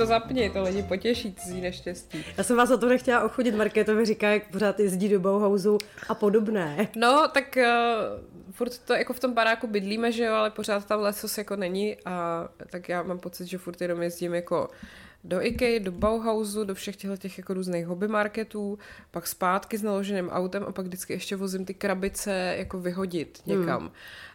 To zapni, to lidi potěší cizí neštěstí. Já jsem vás o to nechtěla ochodit, Markéto mi říká, jak pořád jezdí do Bauhausu a podobné. No, tak uh, furt to jako v tom baráku bydlíme, že jo, ale pořád tam lesos jako není a tak já mám pocit, že furt jenom jezdím jako do IKEA, do Bauhausu, do všech těchto těch jako různých hobby marketů, pak zpátky s naloženým autem a pak vždycky ještě vozím ty krabice jako vyhodit někam. Hmm.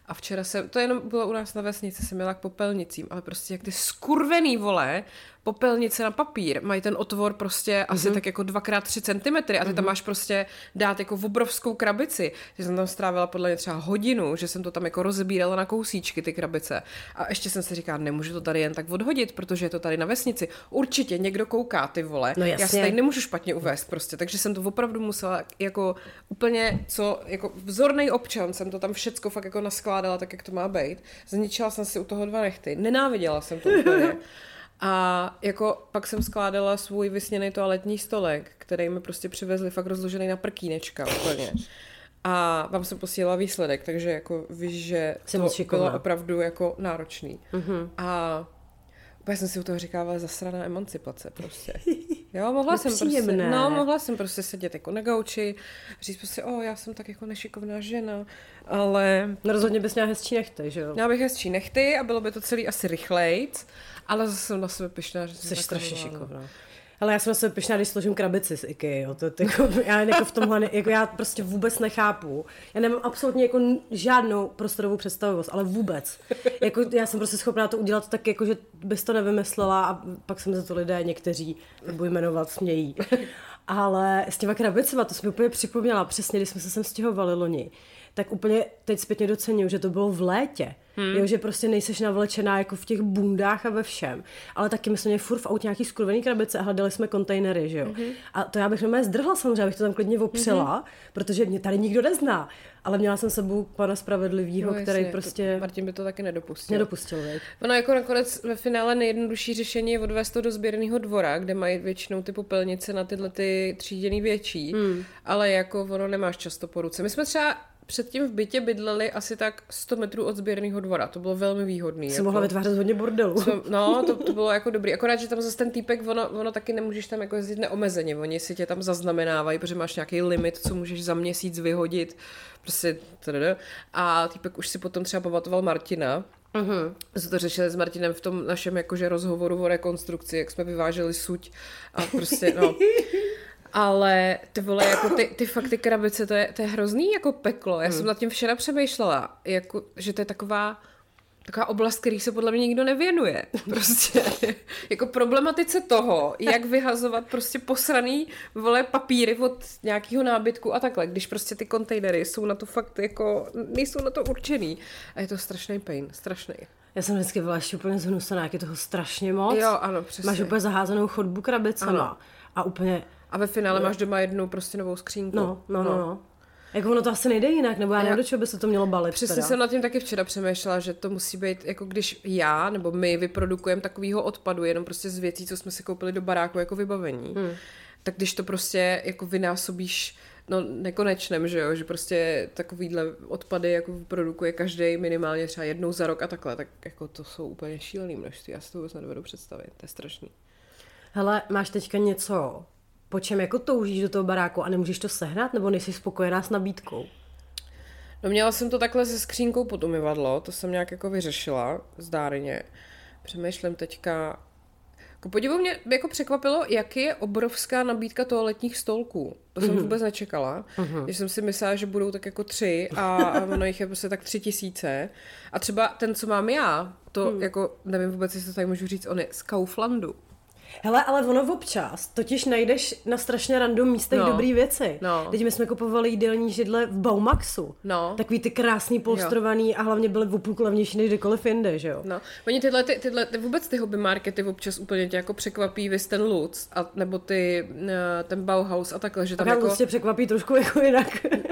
A včera jsem, to jenom bylo u nás na vesnici, jsem jela k popelnicím, ale prostě jak ty skurvený vole, popelnice na papír, mají ten otvor prostě mm-hmm. asi tak jako 2x3 cm a ty mm-hmm. tam máš prostě dát jako v obrovskou krabici. Že jsem tam strávila podle mě třeba hodinu, že jsem to tam jako rozebírala na kousíčky, ty krabice. A ještě jsem si říkala, nemůžu to tady jen tak odhodit, protože je to tady na vesnici. Určitě někdo kouká, ty vole. No Já si tady nemůžu špatně uvést prostě, takže jsem to opravdu musela jako úplně, co, jako vzorný občan jsem to tam všecko fakt jako naskládala tak, jak to má být. Zničila jsem si u toho dva nechty. Nenáviděla jsem to úplně. A jako pak jsem skládala svůj vysněný toaletní stolek, který mi prostě přivezli fakt rozložený na prkínečka úplně. A vám jsem posílala výsledek, takže jako víš, že Jsem to bylo opravdu jako náročný. Mhm. A úplně jsem si u toho říkávala zasraná emancipace prostě. Jo, mohla jsem prostě, Nepříjemné. no, mohla jsem prostě sedět jako na gauči, říct prostě, o, já jsem tak jako nešikovná žena, ale No rozhodně bys měla hezčí nechty, že jo? já bych hezčí nechty a bylo by to celý asi rychlejc, ale zase jsem na sebe pyšná, že jsem Jsi strašně no. šikovná. Ale já jsem na sebe pyšná, když složím krabici z IKEA, jo. To, to, jako, já jako v tomhle, jako já prostě vůbec nechápu. Já nemám absolutně jako žádnou prostorovou představivost, ale vůbec. Jako, já jsem prostě schopná to udělat tak, jako, že bys to nevymyslela a pak jsem za to lidé někteří, nebudu jmenovat, smějí. Ale s těma krabicema, to jsme úplně připomněla, přesně, když jsme se sem stěhovali loni, tak úplně teď zpětně docením, že to bylo v létě. Hmm. Jo, že prostě nejseš navlečená jako v těch bundách a ve všem. Ale taky my jsme měli furt v autě nějaký skurvený krabice a hledali jsme kontejnery, že jo. Hmm. A to já bych normálně zdrhla samozřejmě, abych to tam klidně opřela, hmm. protože mě tady nikdo nezná. Ale měla jsem sebou pana spravedlivýho, No, který jasně, prostě To, Martin by to taky nedopustil. nedopustil, veď. Ono jako nakonec ve finále nejjednodušší řešení je odvést to do sběrného dvora, kde mají většinou ty popelnice na tyhle ty tříděný větší, hmm. ale jako ono nemáš často po ruce. My jsme třeba předtím v bytě bydleli asi tak 100 metrů od sběrného dvora, to bylo velmi výhodný. Jsem jako. mohla vytvářet hodně bordelu. Jsme- No, to, to bylo jako dobrý. Akorát, že tam zase ten týpek, ono, ono taky nemůžeš tam jako jezdit neomezeně. Oni si tě tam zaznamenávají, protože máš nějaký limit, co můžeš za měsíc vyhodit. Prostě tdd. A týpek už si potom třeba pamatoval Martina, Uh-huh. jsme to řešili s Martinem v tom našem jakože rozhovoru o rekonstrukci, jak jsme vyváželi suť a prostě, no. Ale ty vole, jako ty, ty fakt ty krabice, to je, to je hrozný jako peklo. Já jsem nad tím včera přemýšlela, jako, že to je taková, taková oblast, který se podle mě nikdo nevěnuje. Prostě jako problematice toho, jak vyhazovat prostě posraný vole papíry od nějakého nábytku a takhle, když prostě ty kontejnery jsou na to fakt jako, nejsou na to určený. A je to strašný pain, strašný. Já jsem vždycky byla ještě úplně zhnusená, jak je toho strašně moc. Jo, ano, přesně. Máš úplně zaházenou chodbu krabicema. Ano. A úplně, A ve finále máš doma jednu prostě novou skřínku. no, no, no, no. Jako ono to asi nejde jinak, nebo já nevím, do čeho by se to mělo balit. Přesně teda. jsem nad tím taky včera přemýšlela, že to musí být, jako když já nebo my vyprodukujeme takovýho odpadu, jenom prostě z věcí, co jsme si koupili do baráku jako vybavení, hmm. tak když to prostě jako vynásobíš no nekonečném, že jo, že prostě takovýhle odpady jako vyprodukuje každý minimálně třeba jednou za rok a takhle, tak jako to jsou úplně šílený množství, já si to vůbec nedovedu představit, to je strašný. Hele, máš teďka něco, po čem jako toužíš do toho baráku a nemůžeš to sehnat, nebo nejsi spokojená s nabídkou? No měla jsem to takhle se skřínkou pod umyvadlo, to jsem nějak jako vyřešila zdárně. Přemýšlím teďka, jako podivu mě jako překvapilo, jak je obrovská nabídka toaletních stolků. To jsem vůbec nečekala. Mm-hmm. Že jsem si myslela, že budou tak jako tři a, a ono jich je prostě tak tři tisíce. A třeba ten, co mám já, to mm. jako, nevím vůbec, jestli to tady můžu říct, on je z Kauflandu. Hele, ale ono občas totiž najdeš na strašně random místech No. dobrý věci. No. Teď my jsme kupovali jídelní židle v Baumaxu. No. Takový ty krásný polstrovaný a hlavně byly v půlku levnější než kdekoliv jinde, že jo? No, oni tyhle, ty, tyhle ty, vůbec ty hobby markety občas úplně tě jako překvapí, vys ten Lutz, a, nebo ty, eh, ten Bauhaus a takhle, že tam Tam jako... jako... překvapí trošku jako jinak.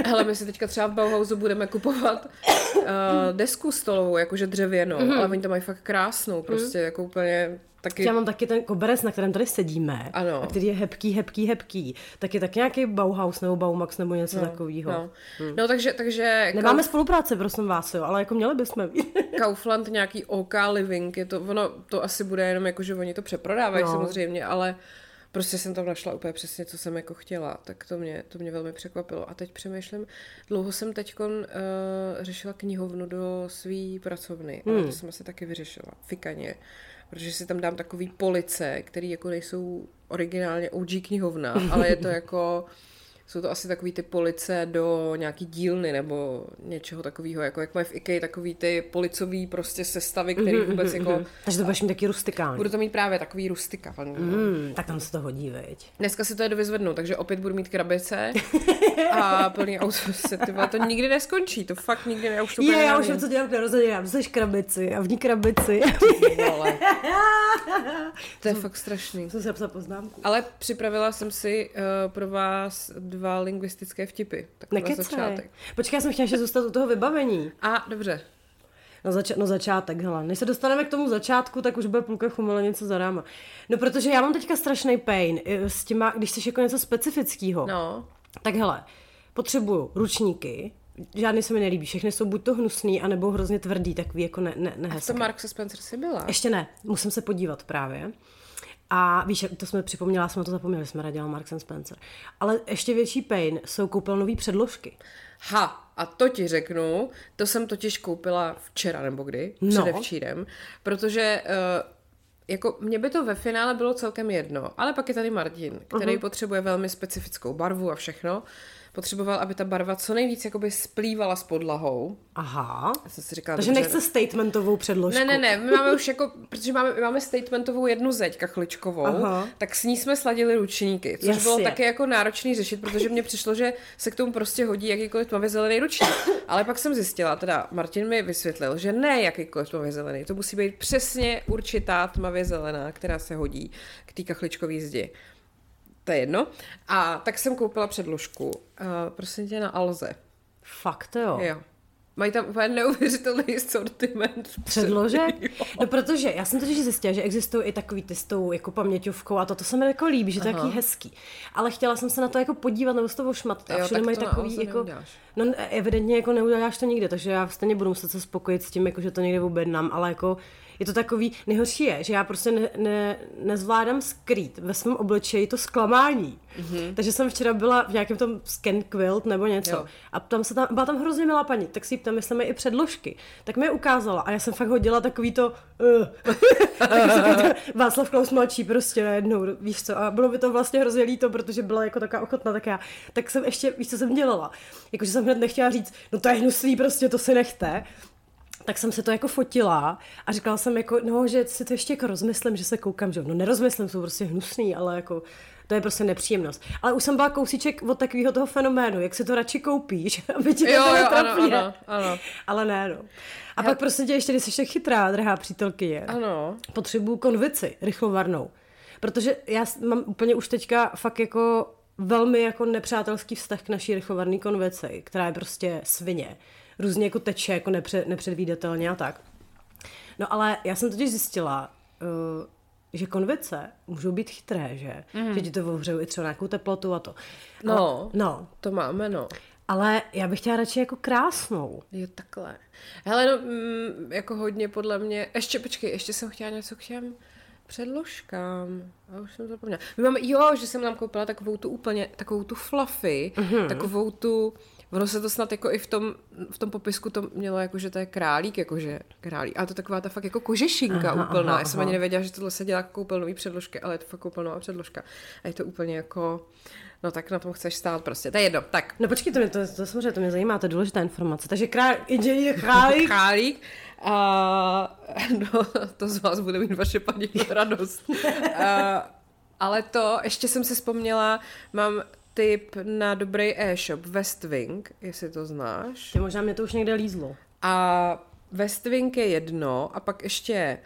Hele, my si teďka třeba v Bauhausu budeme kupovat uh, desku stolovou, jakože dřevěnou, Mhm. mm-hmm. ale oni tam mají fakt krásnou, prostě mm. jako úplně taky... Já mám taky ten koberec, na kterém tady sedíme, Ano. a který je hebký, hebký, hebký. Tak je tak nějaký Bauhaus nebo Baumax nebo něco no, takového. No, no takže, takže Nemáme spolupráce, prosím vás, jo, ale jako měli bychom. Kaufland nějaký OK Living, je to, ono, to asi bude jenom jako, že oni to přeprodávají No. samozřejmě, ale prostě jsem tam našla úplně přesně, co jsem jako chtěla, tak to mě, to mě velmi překvapilo. A teď přemýšlím, dlouho jsem teď uh, řešila knihovnu do své pracovny, hmm. ale to jsem asi taky vyřešila, fikaně, protože si tam dám takový police, které jako nejsou originálně OG knihovna, ale je to jako jsou to asi takový ty police do nějaký dílny nebo něčeho takového, jako jak mají v IKEA takový ty policový prostě sestavy, který vůbec jako... Takže to budeš mít taky rustikální. Budu to mít právě takový rustika. Mm. Tak tam se to hodí, veď. Dneska si to jedu vyzvednout, takže opět budu mít krabice a plný auto se, to nikdy neskončí, to fakt nikdy ne, já už to Je, já už vím, co dělám k narozeninám. Dostaneš krabici a v ní krabici. To je fakt strašný. Jsem si napsala poznámku. Ale připravila jsem si uh, pro vás dva lingvistické vtipy. Tak na začátek. Počkej, já jsem chtěla ještě zůstat u toho vybavení. A dobře. No, zača- no začátek, hele. Než se dostaneme k tomu začátku, tak už bude půlka chumela něco za ráma. No protože já mám teďka strašný pain eh, s těma, když chceš jako něco specifického. No, Tak hele, potřebuju ručníky, žádný se mi nelíbí, všechny jsou buď to hnusný, anebo hrozně tvrdý, takový jako ne, ne, v nehezké. tom Marks Spencer si byla. Ještě ne, musím se podívat právě. A víš, to jsme připomněla, jsme to zapomněli, jsme radila Marks and Spencer. Ale ještě větší pain jsou koupelnové předložky. Ha, a to ti řeknu, to jsem totiž koupila včera nebo kdy, No. předevčírem, protože uh, jako mě by to ve finále bylo celkem jedno, ale pak je tady Martin, který uh-huh. potřebuje velmi specifickou barvu a všechno. Potřeboval, aby ta barva co nejvíc jakoby splývala s podlahou. Aha. Já jsem si říkala, Takže dobře, nechce statementovou předložku. Ne, ne, ne, my máme už jako, protože máme, my máme statementovou jednu zeď kachličkovou, Aha. tak s ní jsme sladili ručníky, což Jasně. bylo taky jako náročný řešit, protože mně přišlo, že se k tomu prostě hodí jakýkoliv tmavě zelený ručník. Ale pak jsem zjistila, teda Martin mi vysvětlil, že ne jakýkoliv tmavě zelený, to musí být přesně určitá tmavě zelená, která se hodí k té kachličkové zdi. To je jedno. A tak jsem koupila předložku, uh, prosím tě, na Alze. Fakt jo. Jo. Mají tam úplně neuvěřitelný sortiment. Předložek? No protože já jsem totiž zjistila, že existují i takový ty s tou jako paměťovkou a to, to se mi jako líbí, že to je takový hezký. Ale chtěla jsem se na to jako podívat nebo z toho šmat. A všude tak mají takový jako... neuděláš. No evidentně jako neuděláš to nikde, takže já stejně budu muset se spokojit s tím, jako, že to někde objednám, ale jako je to takový, nejhorší je, že já prostě ne, ne, nezvládám skrýt ve svém obličeji to zklamání. Mm-hmm. Takže jsem včera byla v nějakém tom scan quilt nebo něco Jo. a tam se tam, byla tam hrozně milá paní, tak si ji ptám, jestli mají i předložky. Tak mi je ukázala a já jsem fakt hodila takový to, uh, takový to Václav Klaus mladší prostě najednou, víš co, a bylo by to vlastně hrozně líto, protože byla jako taková ochotná, tak já, tak jsem ještě, víš co jsem dělala, jakože jsem hned nechtěla říct, no to je hnusný, prostě to si nechte, tak jsem se to jako fotila a říkala jsem jako, no, že si to ještě jako rozmyslím, že se koukám, že no nerozmyslím, jsou prostě hnusný, ale jako to je prostě nepříjemnost. Ale už jsem byla kousíček od takového toho fenoménu, jak si to radši koupíš, aby ti to Jo, jo, ano, trapně. ano, ano. Ale ne, no. A pak prostě tě ještě, když jsi chytrá, drahá přítelkyně, Ano. potřebuju konvici, rychlovarnou. Protože já mám úplně už teďka fakt jako velmi jako nepřátelský vztah k naší rychlovarné konvici, která je prostě svině. Různě jako teče, jako nepře, nepředvídatelně a tak. No ale já jsem totiž zjistila, uh, že konvice můžou být chytré, že? Mm. Že ti to ohřejou i třeba nějakou teplotu a to. No. Ale, no, To máme, no. ale já bych chtěla radši jako krásnou. Jo, takhle. Hele, no, mm, jako hodně podle mě, ještě, počkej, ještě jsem chtěla něco k těm předložkám. A už jsem zapomněla. My máme, jo, že jsem nám koupila takovou tu úplně, takovou tu fluffy, Mhm. mm-hmm. takovou tu Ono se to snad jako i v tom, v tom popisku to mělo jako, že to je králík, jakože králík. A to taková ta fakt jako kožešinka Aha, úplná. aha, Já jsem aha. ani nevěděla, že tohle se dělá jako koupelnový předložky, ale je to fakt koupelnová předložka. A je to úplně jako, no tak na tom chceš stát prostě. To je jedno. Tak, No počkej, to, mě, to, to samozřejmě to mě zajímá, to je důležitá informace. Takže král, inženýr králík, králík. A no, to z vás bude mít vaše paní radost. A, ale to, ještě jsem si vzpomněla, mám tip na dobrý e-shop Westwing, jestli to znáš. ty možná mě to už někde lízlo. A Westwing je jedno a pak ještě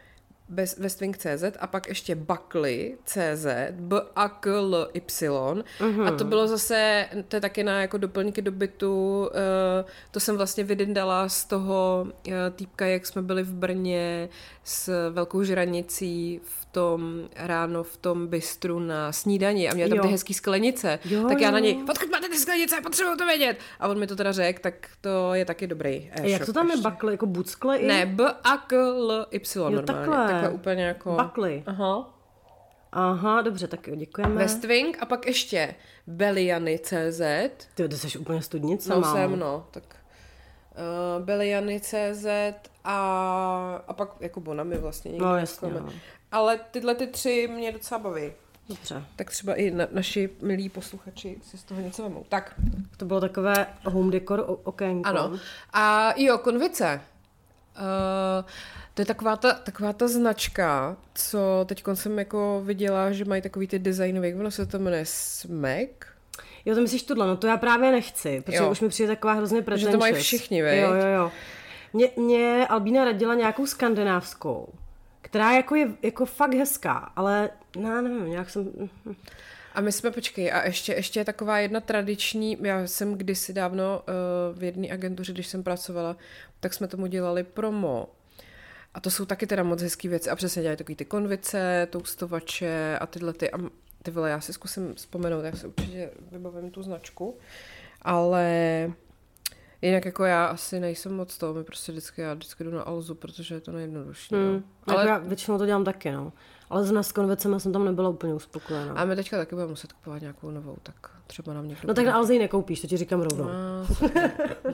bez- Westwing.cz a pak ještě Buckley.cz, b a k l y a to bylo zase, to je taky na jako doplňky do bytu, eh, to jsem vlastně vydindala z toho eh, týpka, jak jsme byli v Brně s velkou žranicí v tom ráno v tom bistru na snídani a měl tam Jo. ty hezký sklenice, Jo, tak já na jo. něj, odkud máte ty sklenice, potřebuju to vědět. A on mi to teda řekl, tak to je taky dobrý A jak to tam je ještě. bakle, jako buckle i? Ne, B a k l y normálně. takhle. Takhle úplně jako... Buckley. Aha. Aha, dobře, tak jo, děkujeme. Westwing a pak ještě Beliany.cz. Ty, ty jsi úplně studnice, No jsem, no, tak uh, Beliany.cz a, a pak jako Bonami vlastně No, jasně, nesklame. no. Ale tyhle ty tři mě docela baví. Dobře. Tak třeba i na, naši milí posluchači si z toho něco vemou. Tak, To bylo takové home decor o- okénko. Ano. A jo, konvice. Uh, to je taková ta, taková ta značka, co teď jsem jako viděla, že mají takový ty designový, ono se to jmenuje Smek. Jo, to myslíš tohle, no to já právě nechci, protože Jo. už mi přijde taková hrozně to pretentious. mají všichni, viď? Jo, jo, jo. Mě, mě Albína radila nějakou skandinávskou, která jako je jako fakt hezká, ale no, nevím, nějak jsem... A my jsme, počkej, a ještě, ještě je taková jedna tradiční, já jsem kdysi dávno uh, v jedné agentuře, když jsem pracovala, tak jsme tomu dělali promo. A to jsou taky teda moc hezký věci. A přesně dělají takový ty konvice, toustovače a tyhle ty. A ty vole, já si zkusím vzpomenout, já si určitě vybavím tu značku. Ale jinak jako já asi nejsem moc toho, my prostě vždycky, já vždycky jdu na Alzu, protože je to nejjednodušší. Hmm. No. Ale... Ale Já většinou to dělám taky, no. Ale zrovna s konvecema jsem tam nebyla úplně uspokojená. a my teďka taky budeme muset kupovat nějakou novou, tak třeba nám někdo... No tak na Alze ji nekoupíš, to ti říkám rovnou.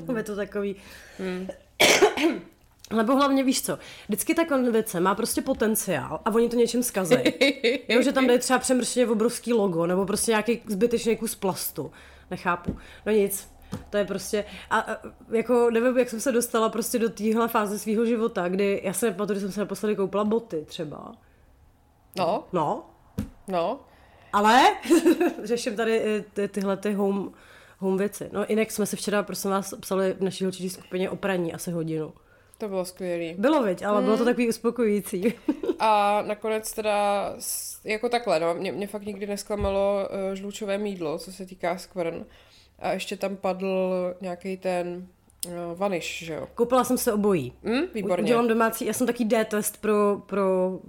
No, je to takový... Hmm. Nebo hlavně víš co, vždycky ta konvice má prostě potenciál a oni to něčem zkazejí. jo, že tam dají třeba přemrštěně obrovský logo nebo prostě nějaký zbytečný kus plastu. Nechápu. No nic, to je prostě, a, a jako nevím, jak jsem se dostala prostě do téhle fáze svého života, kdy já se nepamatuju, že jsem se naposledy koupila boty třeba. no, No, no. ale řeším tady eh, ty, tyhle ty home, home věci. No jinak jsme se včera, prosím vás, psali v naší holčičí skupině o praní asi hodinu. To bylo skvělý. Bylo, viď, ale Hmm. bylo to takový uspokojující. A nakonec teda jako takhle, no, mě, mě fakt nikdy nesklamalo uh, žlučové mídlo, co se týká skvrn. A ještě tam padl nějaký ten uh, vaniš, že jo? Koupila jsem se obojí. Hm, výborně. Udělám domácí, já jsem taký D-test pro, pro,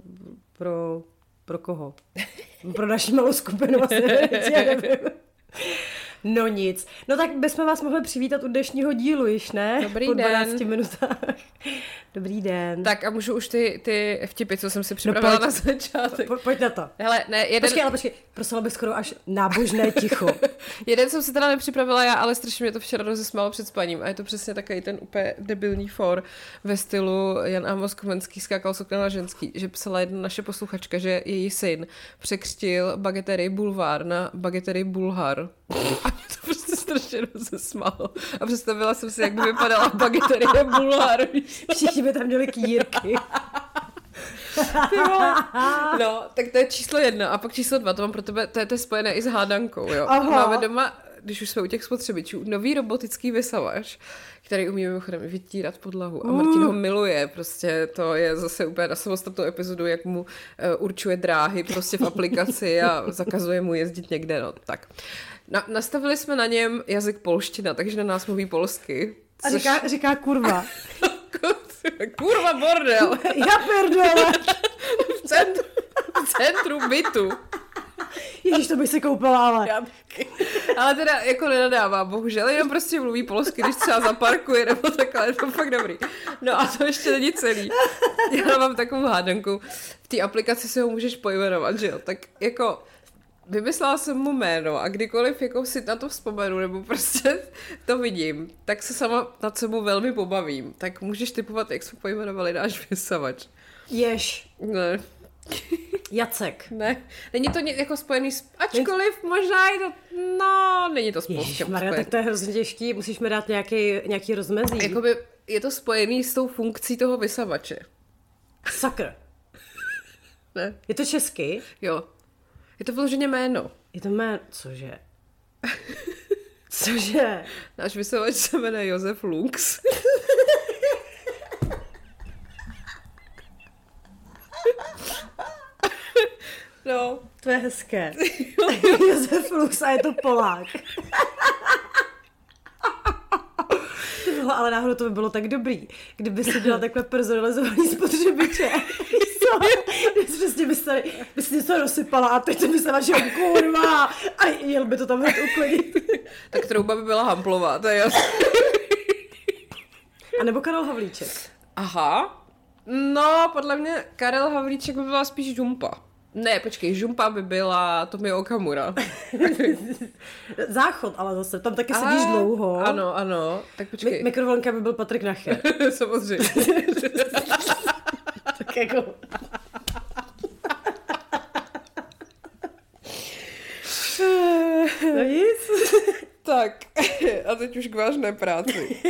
pro, pro koho? Pro naši malou skupinu asi, já nevím. No nic. No tak bychom vás mohli přivítat u dnešního dílu, již ne? Dobrý po 12 den. minutách. Dobrý den. Tak a můžu už ty, ty vtipy, co jsem si připravila pojď. na začátek. Po, pojď na to. Hele, ne, jeden, Počkej, ale počkej, prosila bych skoro až nábožné ticho. jeden jsem si teda nepřipravila já, ale strašně mě to včera rozesmálo před spaním. A je to přesně takový ten úplně debilní for ve stylu Jan Amos Komenský skákal sokna na ženský, že psala jedna naše posluchačka, že její syn překřtil bagetery bulvár na bagetery bulhar. A mě to prostě strašně rozesmálo. A představila jsem si, jak by vypadala bageterie bulhar. víš? Všichni by tam měli kýrky. No, tak to je číslo jedna. A pak číslo dva, to mám pro tebe, to je, to je spojené i s hádankou, jo. Aha. Máme doma, když už jsme u těch spotřebičů, nový robotický vysavač, který umí mimochodem vytírat podlahu. A Martin ho miluje, prostě to je zase úplně na samostatnou epizodu, jak mu uh, určuje dráhy prostě v aplikaci a zakazuje mu jezdit někde, no, tak. Na, nastavili jsme na něm jazyk polština, takže na nás mluví polsky. A říká, říká kurva. Kurva bordel! Já perdele. V centru, v centru bytu. Ježíš, to bych si koupila, ale. Já. Ale teda jako nenadává, bohužel, jenom prostě mluví polsky, když třeba zaparkuje nebo takhle, je to fakt dobrý. No a to ještě není celý. Já mám takovou hádanku, v té aplikaci si ho můžeš pojmenovat, že jo, tak jako vymyslela jsem mu jméno a kdykoliv jako si na to vzpomenu nebo prostě to vidím, tak se sama nad sebou velmi pobavím. Tak můžeš typovat, jak jsme pojmenovali náš vysavač. Jež. Ne, Jacek. ne, není to jako spojený s... Ačkoliv možná je to... No, není to spolu Maria, spojený. tak to je hrozně těžký, musíš mi dát nějaký, nějaký rozmezí. Jakoby je to spojený s tou funkcí toho vysavače. Sakr. Ne? Je to česky? Jo. Je to vyloženě jméno. Je to mé... Cože? Cože? Náš vysavač se jmenuje Josef Lux. no, To je hezké. Josef Lux a je to Polák. Ale náhodou to by bylo tak dobrý, kdyby si dělal takhle personalizovaný spotřebiče. Co? Když Prostě bys tady, bys něco rozsypala a teď to by se vašel kurva a jel by to tam hned uklidit. tak trouba by byla hamplová, to je jasné. A nebo Karel Havlíček. Aha. No, podle mě Karel Havlíček by byla spíš žumpa. Ne, počkej, žumpa by byla Tomio Okamura. Záchod, ale zase, tam taky sedíš A, dlouho. Ano, ano. Tak Mi- počkej. mikrovlnka by byl Patrik Nacher. Samozřejmě. Tak jako... No nic. tak, a teď už k vážné práci.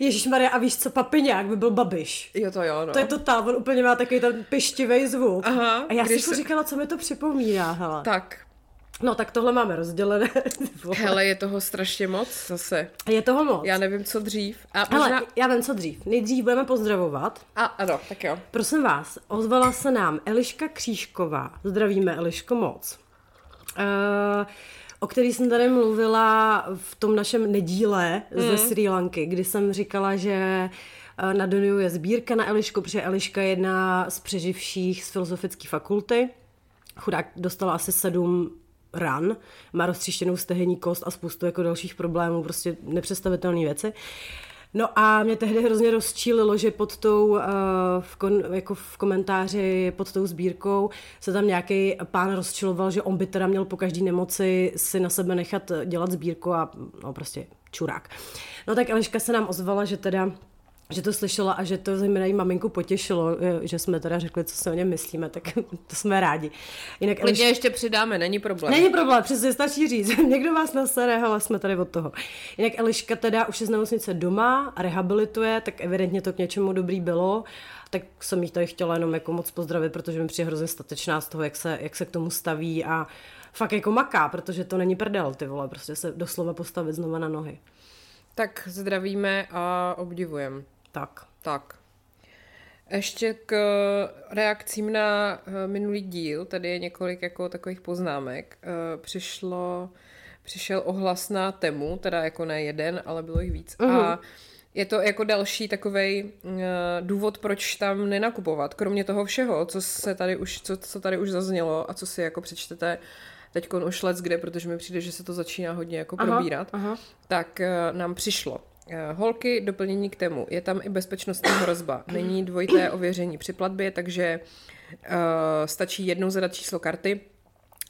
Ježíš Maria, a víš co, papiňák by byl babiš. Jo, to jo, no. To je to ta, on úplně má takový ten pištivý zvuk. Aha, a já si se- říkala, co mi to připomíná, hele. Tak, No tak tohle máme rozdělené. hele, je toho strašně moc zase. je toho moc. Já nevím, co dřív. A Hele, možná... já vím, co dřív. Nejdřív budeme pozdravovat. A, ano, tak jo. Prosím vás, ozvala se nám Eliška Křížková. Zdravíme, Eliško, moc. Uh, o který jsem tady mluvila v tom našem nedíle mm. ze Sri Lanky, kdy jsem říkala, že eh, na Doniu je sbírka na Elišku, protože Eliška je jedna z přeživších z filozofické fakulty. Chudák dostala asi sedm ran, má roztříštěnou stehenní kost a spoustu jako dalších problémů, prostě nepředstavitelné věci. No a mě tehdy hrozně rozčílilo, že pod tou, uh, v, kon, jako v komentáři pod tou sbírkou se tam nějaký pán rozčiloval, že on by teda měl po každý nemoci si na sebe nechat dělat sbírku a no prostě čurák. No tak Eliška se nám ozvala, že teda že to slyšela a že to zejména jí maminku potěšilo, eh, že jsme teda řekli, co si o něm myslíme, tak to jsme rádi. Jinak Klidně ještě přidáme, není problém. Není problém, přesně stačí říct. Někdo vás nasere, ale jsme tady od toho. Jinak Eliška teda už je z nemocnice doma a rehabilituje, tak evidentně to k něčemu dobrý bylo. Tak jsem jí tady chtěla jenom jako moc pozdravit, protože mi přijde hrozně statečná z toho, jak se, jak se k tomu staví a fakt jako maká, protože to není prdel, ty vole, prostě se doslova postavit znova na nohy. Tak zdravíme a obdivujeme. Tak. Tak. Ještě k reakcím na eh, minulý díl, tady je několik jako takových poznámek. Eh, Přišlo, přišel ohlas na tému, teda jako ne jeden, ale bylo jich víc. Uh-huh. A je to jako další takový důvod, proč tam nenakupovat. Kromě toho všeho, co se tady už, co, co tady už zaznělo a co si jako přečtete teď už let kde, protože mi přijde, že se to začíná hodně jako Aha, probírat, aha. tak eh, nám přišlo. Eh, Holky, doplnění k tému. Je tam i bezpečnostní hrozba. Není dvojité ověření při platbě, takže uh, stačí jednou zadat číslo karty.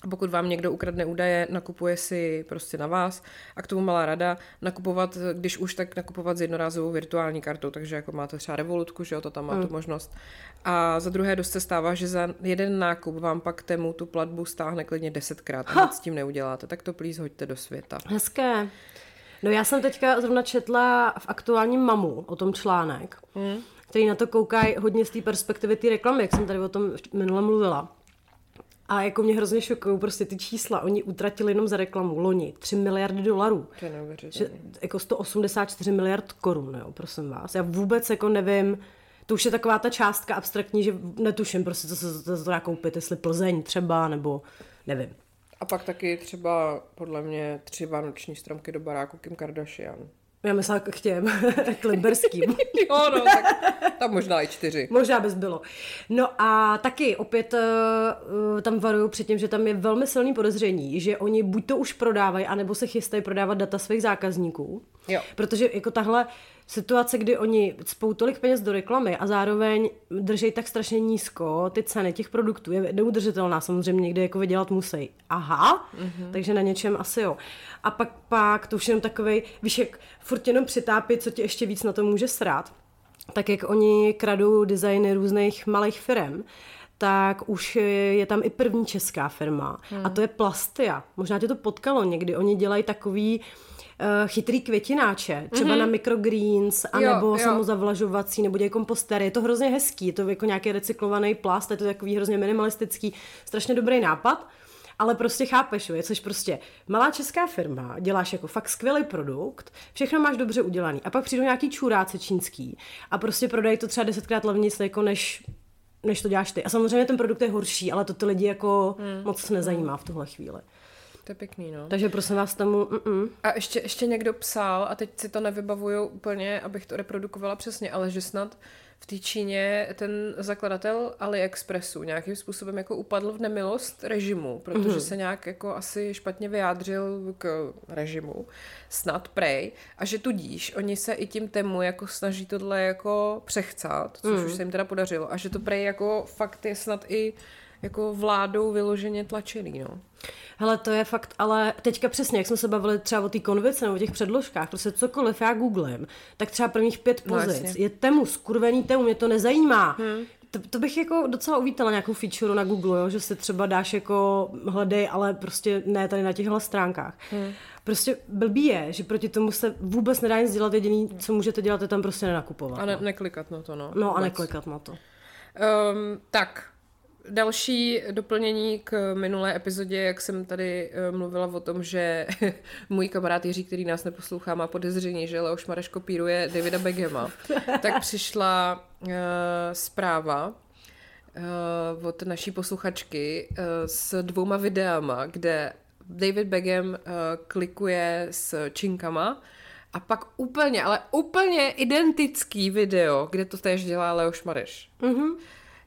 A pokud vám někdo ukradne údaje, nakupuje si prostě na vás. A k tomu malá rada, nakupovat, když už, tak nakupovat s jednorázovou virtuální kartou, takže jako máte třeba revolutku, že jo, to tam má tu možnost. A za druhé dost se stává, že za jeden nákup vám pak tému tu platbu stáhne klidně desetkrát a nic s tím neuděláte. Tak to please hoďte do světa. Hezké. No já jsem teďka zrovna četla v aktuálním Mamu o tom článek, hmm. který na to koukají hodně z té perspektivy té reklamy, jak jsem tady o tom minule mluvila. A jako mě hrozně šokují prostě ty čísla. Oni utratili jenom za reklamu loni 3 miliardy dolarů. To je. Že, jako 184 miliard korun, jo, prosím vás. Já vůbec jako nevím, to už je taková ta částka abstraktní, že netuším prostě, co se za to dá koupit, jestli Plzeň třeba, nebo nevím. A pak taky třeba podle mě tři vánoční stromky do baráku Kim Kardashian. Já myslela k těm klimberským. jo, no, tak tam možná i čtyři. Možná bys bylo. No a taky opět uh, tam varuju před tím, že tam je velmi silný podezření, že oni buď to už prodávají, anebo se chystají prodávat data svých zákazníků. Jo. Protože jako tahle situace, kdy oni spou tolik peněz do reklamy a zároveň drží tak strašně nízko ty ceny těch produktů, je neudržitelná samozřejmě, někde jako vydělat musí. Aha, mm-hmm. takže na něčem asi jo. A pak, pak to už jenom takovej, víš, jak furt jenom přitápit, co tě ještě víc na to může srát. Tak jak oni kradou designy různých malých firm, tak už je tam i první česká firma. Hmm. A to je Plastia. Možná tě to potkalo někdy. Oni dělají takový uh, chytrý květináče, třeba mm-hmm. na microgreens, anebo jo, jo. samozavlažovací, nebo kompostery. Je to hrozně hezký, je to jako nějaký recyklovaný plast, je to takový hrozně minimalistický, strašně dobrý nápad. Ale prostě chápeš, je, což prostě malá česká firma, děláš jako fakt skvělý produkt, všechno máš dobře udělaný. A pak přijdou nějaký čuráci čínský a prostě prodají to třeba desetkrát levněji jako než než to děláš ty. A samozřejmě ten produkt je horší, ale to ty lidi jako hmm. moc nezajímá v tuhle chvíli. To je pěkný, no. Takže prosím vás tomu... Mm-mm. A ještě, ještě někdo psal, a teď si to nevybavuju úplně, abych to reprodukovala přesně, ale že snad v té Číně ten zakladatel AliExpressu nějakým způsobem jako upadl v nemilost režimu, protože mm-hmm. se nějak jako asi špatně vyjádřil k režimu, snad prej, a že tudíž oni se i tím tému jako snaží tohle jako přechcat, což mm. už se jim teda podařilo, a že to prej jako fakt je snad i jako vládou vyloženě tlačený, no. Hele, to je fakt, ale teďka přesně, jak jsme se bavili třeba o té konvice nebo o těch předložkách, prostě cokoliv já googlím, tak třeba prvních pět no, pozic no, je temu, skurvený temu, mě to nezajímá. Hmm. To, to, bych jako docela uvítala nějakou feature na Google, jo? že si třeba dáš jako hledej, ale prostě ne tady na těchhle stránkách. Hmm. Prostě blbý je, že proti tomu se vůbec nedá nic dělat, jediný, co můžete dělat, je tam prostě nenakupovat. A ne, no. neklikat na to, no. No a neklikat na to. Um, tak, Další doplnění k minulé epizodě, jak jsem tady eh, mluvila o tom, že můj kamarád Jiří, který nás neposlouchá, má podezření, že Leoš Mareš kopíruje Davida Begema, tak přišla uh, zpráva uh, od naší posluchačky uh, s dvouma videama, kde David Begem uh, klikuje s činkama a pak úplně, ale úplně identický video, kde to též dělá Leoš Mareš. Mm-hmm.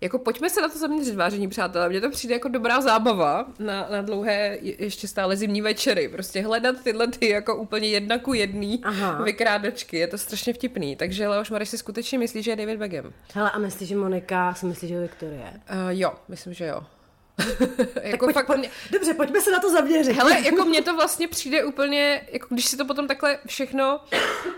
Jako pojďme se na to zaměřit, vážení přátelé. Mně to přijde jako dobrá zábava na, na dlouhé ještě stále zimní večery. Prostě hledat tyhle ty jako úplně jedna ku jedný Aha. vykrádačky. Je to strašně vtipný. Takže Leoš Mareš si skutečně myslí, že je David Beckham. Hele, a myslíš, že Monika si myslí, že je Viktorie? Uh, jo, myslím, že jo. jako pojď, fakt pojď, mě... Dobře, pojďme se na to zaměřit. Hele, jako mně to vlastně přijde úplně, jako když si to potom takhle všechno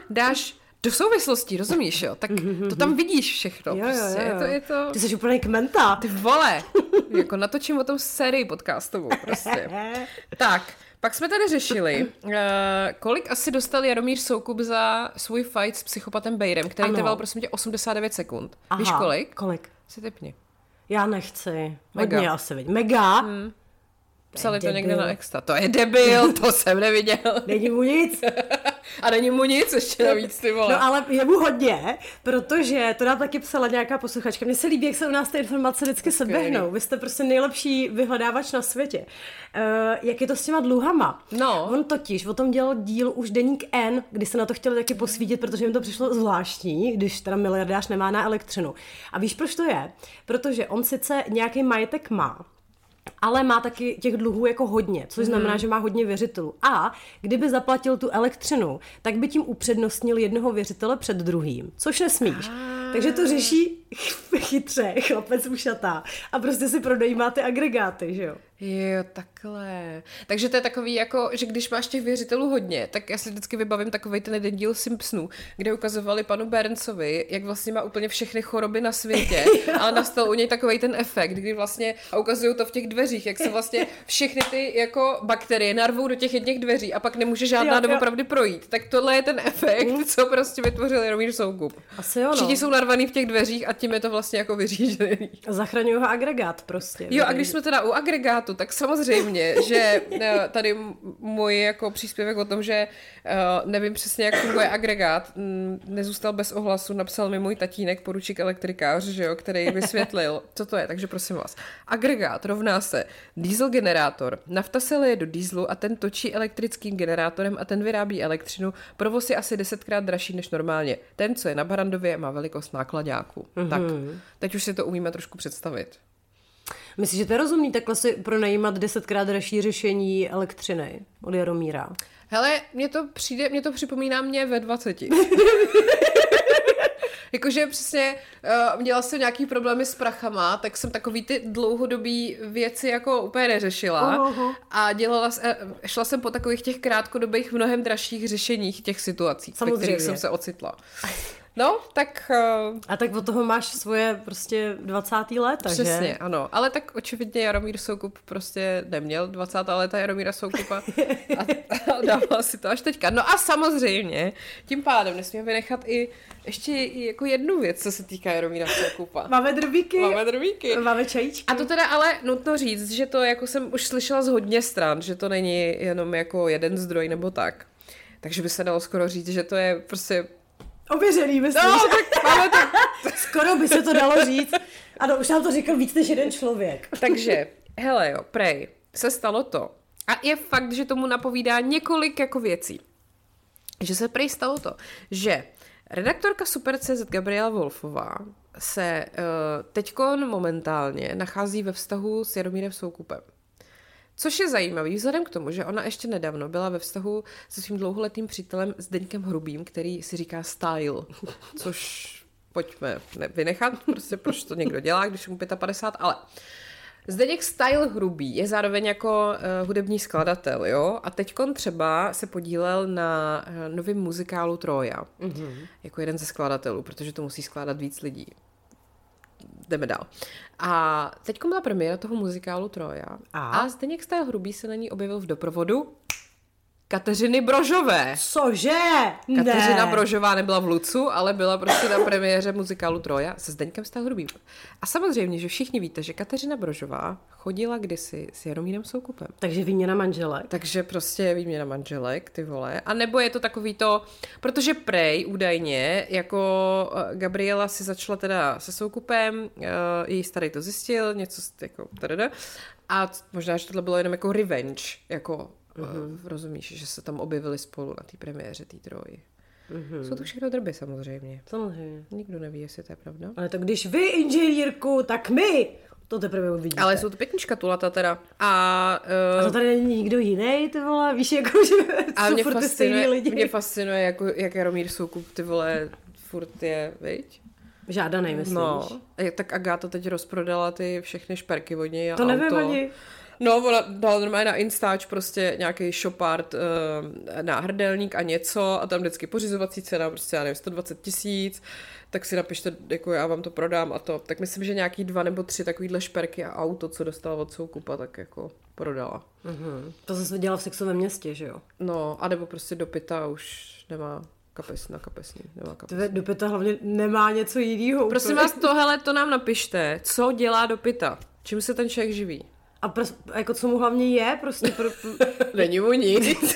dáš do souvislostí, rozumíš, jo? Tak to tam vidíš všechno. Jo, prostě. jo, jo. Je to, je to... Ty jsi úplně kmenta. Ty vole. jako natočím o tom sérii podcastovou, prostě. tak, pak jsme tady řešili, uh, kolik asi dostal Jaromír Soukup za svůj fight s psychopatem Bejrem, který ano. trval, prosím tě, 89 sekund. Aha, Víš kolik? Kolik? Si typni. Já nechci. Mega. Hodně asi, veď. Mega? Hmm. Psali to, to někde na extra. To je debil, to jsem neviděl. Není mu nic. A není mu nic ještě navíc, ty vole. No ale je mu hodně, protože to nám taky psala nějaká posluchačka. Mně se líbí, jak se u nás ty informace vždycky sebehnou. Vy jste prostě nejlepší vyhledávač na světě. Uh, jak je to s těma dluhama? No. On totiž o tom dělal díl už deník N, kdy se na to chtěli taky posvítit, protože jim to přišlo zvláštní, když teda miliardář nemá na elektřinu. A víš, proč to je? Protože on sice nějaký majetek má, ale má taky těch dluhů jako hodně, což znamená, mm. že má hodně věřitelů. A kdyby zaplatil tu elektřinu, tak by tím upřednostnil jednoho věřitele před druhým, což nesmíš. A... Takže to řeší chytře, chlapec ušatá. A prostě si prodajímá ty agregáty, že jo? Jo, takhle. Takže to je takový jako, že když máš těch věřitelů hodně, tak já si vždycky vybavím takový ten jeden díl Simpsonů, kde ukazovali panu Berncovi, jak vlastně má úplně všechny choroby na světě, ale nastal u něj takový ten efekt, kdy vlastně, a ukazují to v těch dveřích, jak se vlastně všechny ty jako bakterie narvou do těch jedných dveří a pak nemůže žádná doopravdy projít. Tak tohle je ten efekt, mm. co prostě vytvořil Jaromír Soukup. Asi jo, no. Všichni jsou narvaný v těch dveřích a tím je to vlastně jako vyřízený. Zachraňují ho agregát prostě. Jo, a když jsme teda u agregátu, tak samozřejmě, že eh, tady můj jako příspěvek o tom, že eh, nevím přesně, jak funguje agregát, nezůstal bez ohlasu, napsal mi můj tatínek, poručík elektrikář, že jo, který vysvětlil, co to je, takže prosím vás. Agregát rovná se diesel generátor. Nafta se leje do dieselu a ten točí elektrickým generátorem a ten vyrábí elektřinu. Provoz je asi desetkrát dražší než normálně. Ten, co je na Barandově, má velikost nákladáku. Mm-hmm. Tak, teď už si to umíme trošku představit. Myslíš, že to je rozumný takhle si pronajímat desetkrát dražší řešení elektřiny od Jaromíra? Hele, mně to přijde, mě to připomíná mě ve 20. Jakože přesně uh, měla jsem nějaký problémy s prachama, tak jsem takový ty dlouhodobý věci jako úplně neřešila uhum. a dělala, eh, šla jsem po takových těch krátkodobých mnohem dražších řešeních těch situací, ve Samozřejmě. kterých jsem se ocitla. No, tak uh, A tak od toho máš svoje prostě 20. léta, Přesně, že? ano. Ale tak očividně Jaromír Soukup prostě neměl 20. léta Jaromíra Soukupa a, a dával si to až teďka. No a samozřejmě, tím pádem nesmíme vynechat i ještě i jako jednu věc, co se týká Jaromíra Soukupa. Máme drbíky, Máme drvíky. máme čajíčky. A to teda ale nutno říct, že to jako jsem už slyšela z hodně stran, že to není jenom jako jeden zdroj nebo tak. Takže by se dalo skoro říct, že to je prostě... Ověřený, myslíš? No, tak máme to Skoro by se to dalo říct. Ano, už nám to říkal víc než jeden člověk. Takže, hele jo, prej, se stalo to. A je fakt, že tomu napovídá několik jako věcí. Že se prej stalo to, že redaktorka Super.cz Gabriela Wolfová se uh, teďkon momentálně nachází ve vztahu s Jaromírem Soukupem. Což je zajímavý, vzhledem k tomu, že ona ještě nedávno byla ve vztahu se svým dlouholetým přítelem Zdeňkem Hrubým, který si říká Style, což pojďme ne- vynechat, prostě proč to někdo dělá, když je mu 55, ale Zdeněk Style Hrubý je zároveň jako uh, hudební skladatel, jo? A teďkon třeba se podílel na uh, novém muzikálu Troja, mm-hmm. jako jeden ze skladatelů, protože to musí skládat víc lidí. Jdeme dál. A teď byla premiéra toho muzikálu Troja. A? A Zdeněk Style Hrubý se na ní objevil v doprovodu Kateřiny Brožové. Cože? Kateřina ne. Brožová nebyla v Lucu, ale byla prostě na premiéře muzikálu Troja se Zdeňkem Stahrubým. A samozřejmě, že všichni víte, že Kateřina Brožová chodila kdysi s Jaromírem Soukupem. Takže výměna manželek. Takže prostě výměna manželek, ty vole. A nebo je to takový to, protože Prej údajně, jako eh, Gabriela si začala teda se Soukupem, uh, její starý to zjistil, něco jako tadada, a možná, že tohle bylo jenom jako revenge, jako uh, rozumíš, že se tam objevili spolu na té premiéře té troji. Mm-hmm. Jsou to všechno drby samozřejmě. Samozřejmě. Nikdo neví, jestli to je pravda. Ale to když vy, inženýrku, tak my to teprve uvidíte. Ale jsou to pěkný škatulata teda. A, A uh, to tady není nikdo jiný, ty vole, víš, jako, že A jsou mě fascinuje, lidi. mě fascinuje, jako, jak Jaromír Soukup, ty vole, furt je, viď? Žádanej, myslíš? No, a tak Agáta teď rozprodala ty všechny šperky od něj a To nevím auto. ani. No, ona dala normálně na Instač prostě nějaký shopart, uh, náhrdelník a něco a tam vždycky pořizovací cena, prostě já nevím, 120 tisíc, tak si napište, jako já vám to prodám a to. Tak myslím, že nějaký dva nebo tři takovýhle šperky a auto, co dostala od Soukupa, tak jako prodala. Mhm. To jsem se dělala v sexovém městě, že jo? No, a nebo prostě do pyta už nemá kapes na kapesní, nemá kapes. Tve do pyta hlavně nemá něco jiného. Prosím vás, tohle to nám napište. Co dělá do pyta? Čím se ten člověk živí? A pros, jako co mu hlavně je, prostě pro, Není mu nic.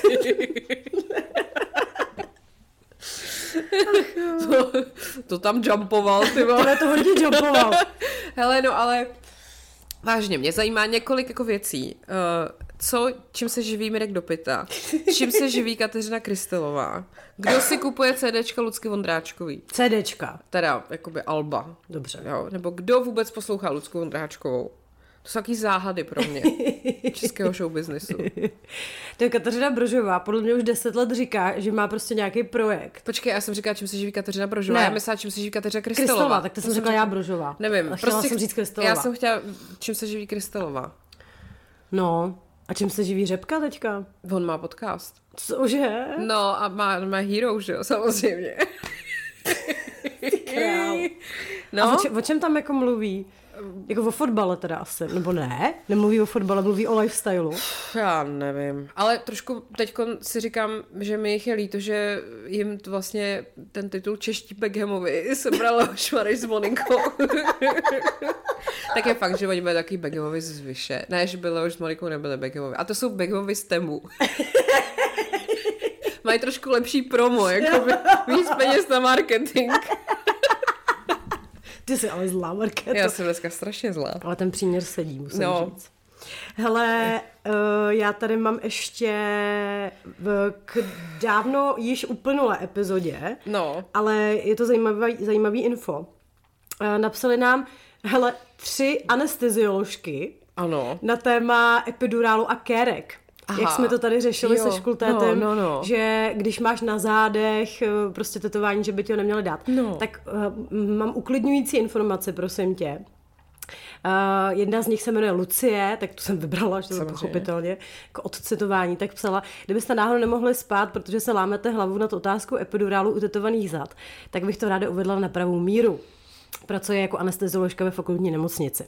to, to tam jumpoval, ty vole. to hodně jumpoval. Hele, no ale vážně, mě zajímá několik jako věcí. Uh, co, čím se živí Mirek do pyta? Čím se živí Kateřina Krystelová? Kdo si kupuje CDčka Lucky Vondráčkový? CDčka. Teda, jakoby Alba. Dobře. Jo? Nebo kdo vůbec poslouchá Lucku Vondráčkovou? To jsou taky záhady pro mě. Českého showbiznisu. To je Kateřina Brožová, podle mě už deset let říká, že má prostě nějaký projekt. Počkej, já jsem říkala, čím se živí Kateřina Brožová. Ne. Já myslela, čím se živí Kateřina Krystelová. Krystelová, tak to jsem řekla já Brožová. Nevím. A chtěla jsem říct Krystelová. Já jsem chtěla, čím se živí Krystelová. No, a čím se živí Řepka teďka? On má podcast. Cože? No a má, má Hero, že jo, samozřejmě. No, A o, če, o čem tam jako mluví? Jako o fotbale teda asi, nebo ne? Nemluví o fotbale, mluví o lifestylu. já nevím. Ale trošku teď si říkám, že mi jich je líto, že jim to vlastně ten titul Čeští Beckhamovi sebrala Šmareš s Monikou. tak je fakt, že oni byli taky Beckhamovi z Vyše. Ne, že byli už s Monikou, nebyli Beckhamovi. A to jsou Beckhamovi z Temu. Mají trošku lepší promo, jako víc peněz na marketing. Ty jsi ale zlá, Markéto. Já jsem dneska strašně zlá. Ale ten příměr sedí, musím No. říct. Hele, uh, já tady mám ještě v, k dávno již uplynulé epizodě, No. ale je to zajímavý, zajímavý info. Uh, napsali nám Hele, tři anestezioložky Ano. na téma epidurálu a kérek. Aha. Jak jsme to tady řešili Jo, se škultétem, no, no, no. že když máš na zádech eh, prostě tetování, že by ti ho neměli dát. No. Tak uh, mám uklidňující informace, prosím tě. Uh, jedna z nich se jmenuje Lucie, tak tu jsem vybrala, že to pochopitelně, k odcitování, tak psala, kdybyste náhodou nemohli spát, protože se lámete hlavu nad otázkou epidurálu u tetovaných zad, tak bych to ráda uvedla na pravou míru. Pracuje jako anestezioložka ve fakultní nemocnici.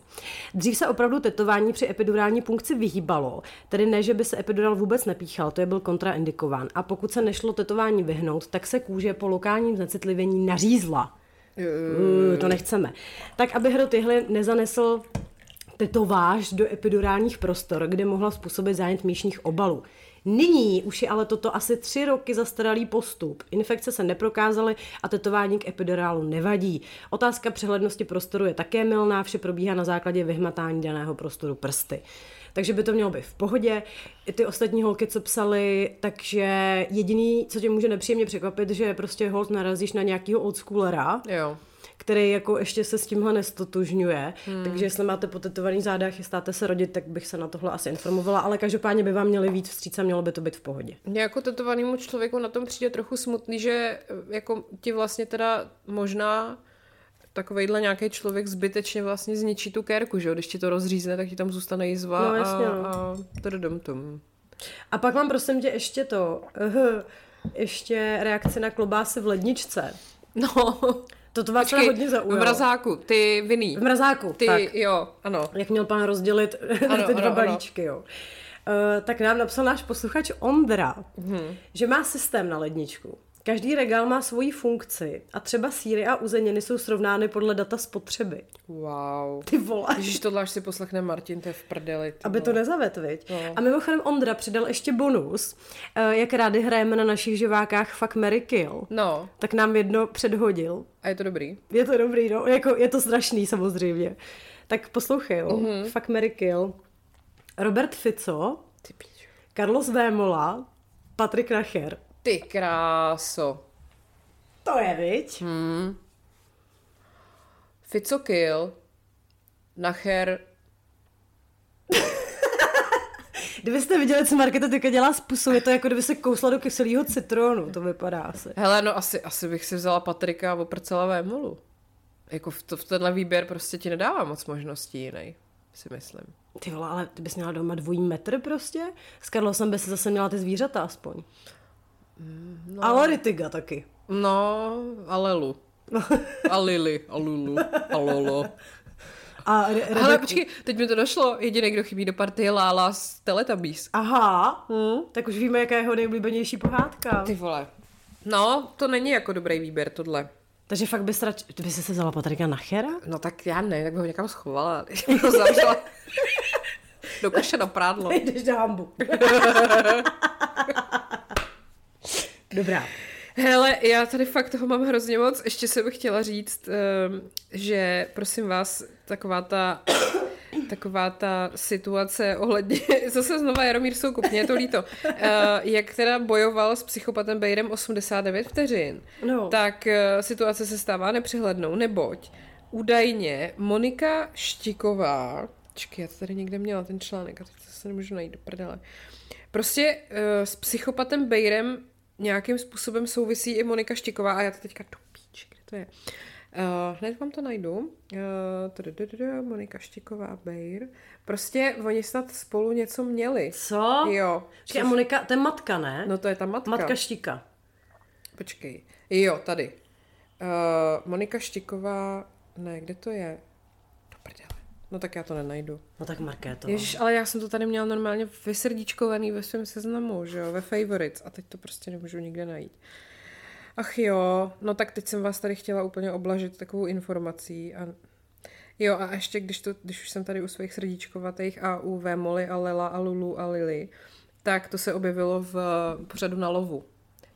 Dřív se opravdu tetování při epidurální punkci vyhýbalo, tedy ne, že by se epidural vůbec nepíchal, to je byl kontraindikován. A pokud se nešlo tetování vyhnout, tak se kůže po lokálním znecitlivění nařízla. Uh, to nechceme. Tak, aby hrot jehly nezanesl tetováž do epidurálních prostor, kde mohla způsobit zánět míšních obalů. Nyní už je ale toto asi tři roky zastaralý postup. Infekce se neprokázaly a tetování k epidurálu nevadí. Otázka přehlednosti prostoru je také milná, vše probíhá na základě vyhmatání daného prostoru prsty. Takže by to mělo být v pohodě. I ty ostatní holky, co psali, takže jediný, co tě může nepříjemně překvapit, že prostě hold narazíš na nějakého oldschoolera, Jo. Který jako ještě se s tímhle nestotužňuje. Hmm. Takže jestli máte potetovaný záda a chystáte se rodit, tak bych se na tohle asi informovala, ale každopádně by vám měli víc vstříc a mělo by to být v pohodě. Mně jako tetovanému člověku na tom přijde trochu smutný, že eh, jako ti vlastně teda možná takovejhle nějaký člověk zbytečně vlastně zničí tu kérku, že jo? Když ti to rozřízne, tak ti tam zůstane jizva No, jasně, a, no. a trdom tom. A pak mám prosím tě ještě to, uh, ještě reakce na klobásy v ledničce. No, To to vás počkej, hodně v zaujalo. mrazáku, ty vinný. V mrazáku, Ty, tak. jo, ano. Jak měl pán rozdělit Ano, ty dva ano, ano. balíčky, jo. Uh, tak nám napsal náš posluchač Ondra, Mhm. že má systém na ledničku. Každý regál má svoji funkci a třeba síry a uzeniny jsou srovnány podle data spotřeby. Wow. Ty vole. Když tohle až si poslechne Martin, to je v prdeli. ty Aby to vole. nezaved, viď? No. A mimochodem Ondra přidal ještě bonus. Eh, Jak rádi hrajeme na našich živákách Fuck, Mary Kill, No, tak nám jedno předhodil. a je to dobrý. Je to dobrý, no. Jako, je to strašný samozřejmě. Tak poslouchej, jo. Mhm. Mm-hmm. Fuck, Mary Kill. Robert Fico, Ty. Carlos Vémola, Patrik Nacher. Ty kráso. To je, viď? Hmm. Fico kill. Nacher. Kdybyste viděli, co Marketa teďka dělá s pusou, je to jako kdyby se kousla do kyselého citronu, to vypadá asi. Hele, no asi, asi bych si vzala Patrika a oprcela Vémolu. Jako v, to, v tenhle výběr prostě ti nedává moc možností jiný, si myslím. Ty vole, ale ty bys měla doma dvojí metr prostě? S Carlosem by si zase měla ty zvířata aspoň. No. Ale Ritiga taky. No, a Lelu. A Lily, a Lulu, a Lolo. A Re- Ale Rebeku. počkej, teď mi to došlo. Jediný, kdo chybí do party, je Lála z Teletubbies. Aha, hm, tak už víme, jaká je jeho nejoblíbenější pohádka. Ty vole. No, to není jako dobrý výběr, tohle. Takže fakt bys ty bys se vzala Patrika Nachera? No tak já ne, tak bych ho někam schovala. bych ho zavřela do koše na prádlo. Jdeš do hambu. Dobrá. Hele, já tady fakt toho mám hrozně moc. Ještě jsem chtěla říct, ehm, že prosím vás, taková ta taková ta situace ohledně, zase znova Jaromír Soukup, mě je to líto, uh, jak teda bojoval s psychopatem Bejrem 89 vteřin, No. tak uh, situace se stává nepřehlednou, neboť údajně Monika Štiková, čekaj, já to tady někde měla ten článek a teď to se nemůžu najít do prdele, prostě uh, s psychopatem Bejrem nějakým způsobem souvisí i Monika Štiková a já to teďka do píči, kde to je. Uh, hned vám to najdu. Uh, Monika Štiková, Bejr. Prostě oni snad spolu něco měli. Co? Jo. Počkej, a Monika, to je matka, ne? No to je ta matka. Matka Štika. Počkej. Jo, tady. Uh, Monika Štiková, ne, kde to je? No tak já to nenajdu. No tak Markéto. Ježiš, ale já jsem to tady měla normálně vysrdíčkovaný ve svém seznamu, že jo, ve favorites a teď to prostě nemůžu nikde najít. Ach jo, no tak teď jsem vás tady chtěla úplně oblažit takovou informací a Jo, a ještě když, to, když už jsem tady u svých srdíčkovatých a u Vémoli a Lela a Lulu a Lily, tak to se objevilo v pořadu na lovu.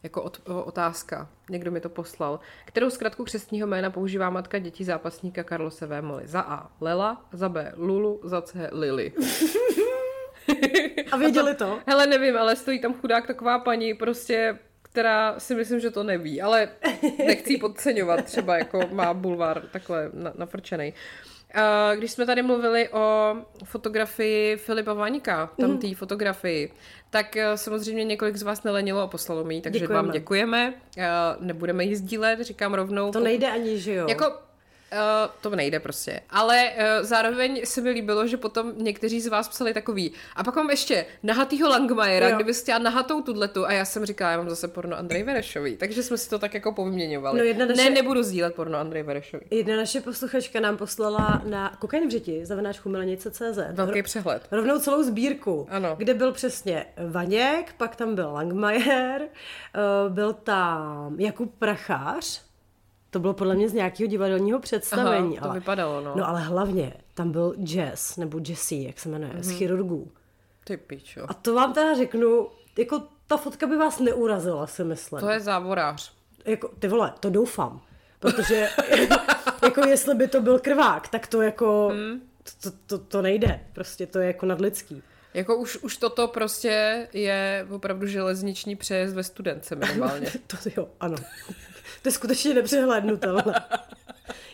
Jako od, otázka. Někdo mi to poslal. Kterou zkratku křestního jména používá matka dětí zápasníka Karlose Vémoli? Za A. Lela, za B. Lulu, za C. Lily. A věděli to? Hele, nevím, ale stojí tam chudák taková paní, prostě, která si myslím, že to neví, ale nechci podceňovat, třeba jako má bulvár takhle na, nafrčený. Uh, když jsme tady mluvili o fotografii Filipa Vaňka, tam Mhm. té fotografii, tak uh, samozřejmě několik z vás nelenilo a poslalo mi ji, takže Děkujeme. vám děkujeme. Uh, nebudeme ji sdílet, říkám rovnou. To nejde ani, že jo? Jako, Uh, to nejde prostě. Ale uh, zároveň se mi líbilo, že potom někteří z vás psali takový. A pak mám ještě nahatýho Langmajera, Jo. kdyby chtěla nahatou tudletu. A já jsem říkala, já mám zase porno Andrej Verešový. Takže jsme si to tak jako povyměňovali. No, jedna naše- Ne, nebudu sdílet porno Andrej Verešový. Jedna naše posluchačka nám poslala na kokain v řiti, zavináč chumelenice.cz. Velký přehled. Rovnou celou sbírku, Ano. kde byl přesně Vaněk, pak tam byl Langmajer, eh, byl tam Jakub Prachář, to bylo podle mě z nějakého divadelního představení. Aha, to vypadalo, no. No ale hlavně tam byl Jess, nebo Jessie, jak se jmenuje, Mhm. z chirurgů. Ty pičo. A to vám teda řeknu, jako ta fotka by vás neurazila, si myslím. To je závorář. Jako, ty vole, to doufám. Protože jako jestli by to byl krvák, tak to jako, Hmm. to, to, to nejde. Prostě to je jako nadlidský. Jako už, už toto prostě je opravdu železniční přejezd ve studence minimálně. To jo, ano. To je skutečně nepřehlednutelné.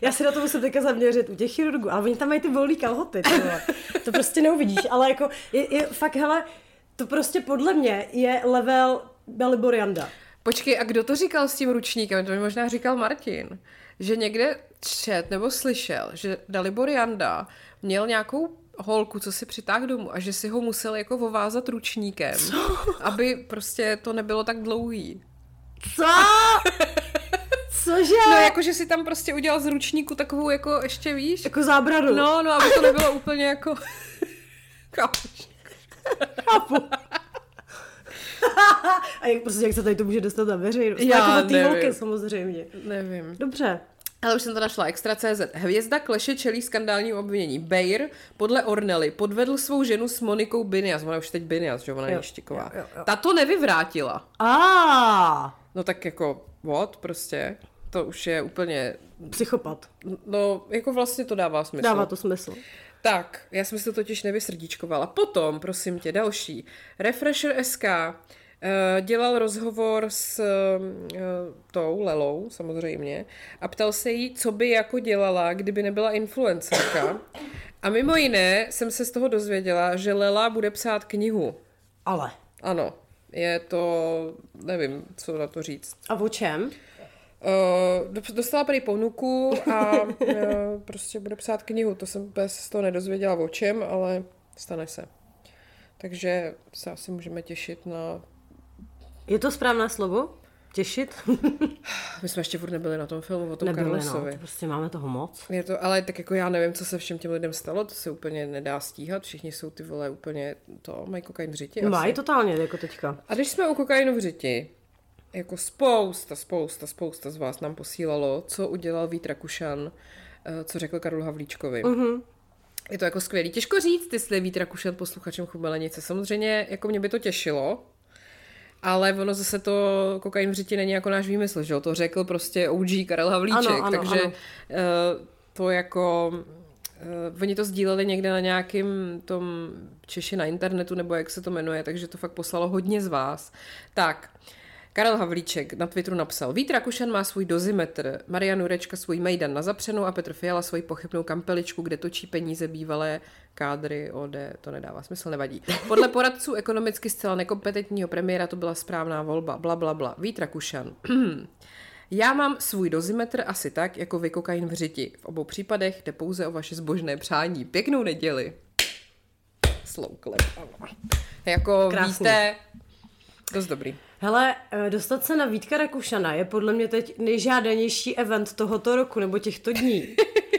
Já si na to musím teďka zaměřit u těch chirurgů, ale oni tam mají ty volný kalhoty, ty vole. To prostě neuvidíš, ale jako je, je fakt, hele, to prostě podle mě je level Dalibor Janda. Počkej, a kdo to říkal s tím ručníkem? To mi možná říkal Martin. Že někde čet nebo slyšel, že Dalibor Janda měl nějakou holku, co si přitáhl domů a že si ho musel jako vovázat ručníkem, co? aby prostě to nebylo tak dlouhý. Co? Cože? No jako, že si tam prostě udělal z ručníku takovou jako ještě víš? jako zábradu. No, no, aby to nebylo úplně jako... Chápeš? Chápu. A jak, prostě, jak se tady to může dostat na veřejnost? Já jako od té holky samozřejmě. Nevím. Dobře. Ale už jsem to našla, Extra.cz. Hvězda Kleše čelí skandálním obvinění. Bayer podle Ornely podvedl svou ženu s Monikou Binias. Ona už teď Binias, že ona je Jo, Štiková. jo, jo, jo. Ta to nevyvrátila. A No tak jako, what prostě? To už je úplně, psychopat. no jako vlastně to dává smysl. Dává to smysl. Tak, já jsem si to totiž nevysrdíčkovala. Potom, prosím tě, další. Refresher SK eh, dělal rozhovor s eh, tou Lelou, samozřejmě, a ptal se jí, co by jako dělala, kdyby nebyla influencerka. A mimo jiné jsem se z toho dozvěděla, že Lela bude psát knihu. Ale. Ano, je to, nevím, co na to říct. A o čem? Uh, do- dostala prý ponuku a uh, prostě bude psát knihu. To jsem úplně se z toho nedozvěděla o čem, ale stane se. Takže se asi můžeme těšit na... Je to správné slovo? Těšit? My jsme ještě furt nebyli na tom filmu o tom Nebyli, no. Carlosovi. To prostě máme toho moc. Je to, ale tak jako já nevím, co se všem těm lidem stalo, to se úplně nedá stíhat, všichni jsou ty vole úplně to, mají kokain v řiti. Mají totálně, jako teďka. A když jsme u kokainu v řiti, jako spousta, spousta, spousta z vás nám posílalo, co udělal Vít Rakušan, eh, co řekl Karlu Havlíčkovi. Mm-hmm. Je to jako skvělý. Těžko říct, jestli je Vít Rakušan posluchačem Chubelenice. Samozřejmě, jako mě by to těšilo, ale ono zase to kokain v řiti není jako náš výmysl, že jo? To řekl prostě OG Karel Havlíček, Ano, ano, takže ano. eh, to jako... Uh, oni to sdíleli někde na nějakým tom Češi na internetu, nebo jak se to jmenuje, takže to fakt poslalo hodně z vás. Tak, Karel Havlíček na Twitteru napsal, Vít Rakušan má svůj dozimetr, Marian Jurečka svůj Mejdan na zapřenou a Petr Fiala svoji pochybnou kampeličku, kde točí peníze bývalé kádry OD, to nedává smysl, nevadí. Podle poradců ekonomicky zcela nekompetentního premiéra to byla správná volba, bla, bla, bla. Vít Rakušan. Já mám svůj dozimetr asi tak, jako vy kokain v řiti. V obou případech jde pouze o vaše zbožné přání. Pěknou neděli. Slow clap. ano. Jako Krásný. víte, dost dobrý. Hele, eh, dostat se na Vítka Rakušana je podle mě teď nejžádanější event tohoto roku nebo těchto dní.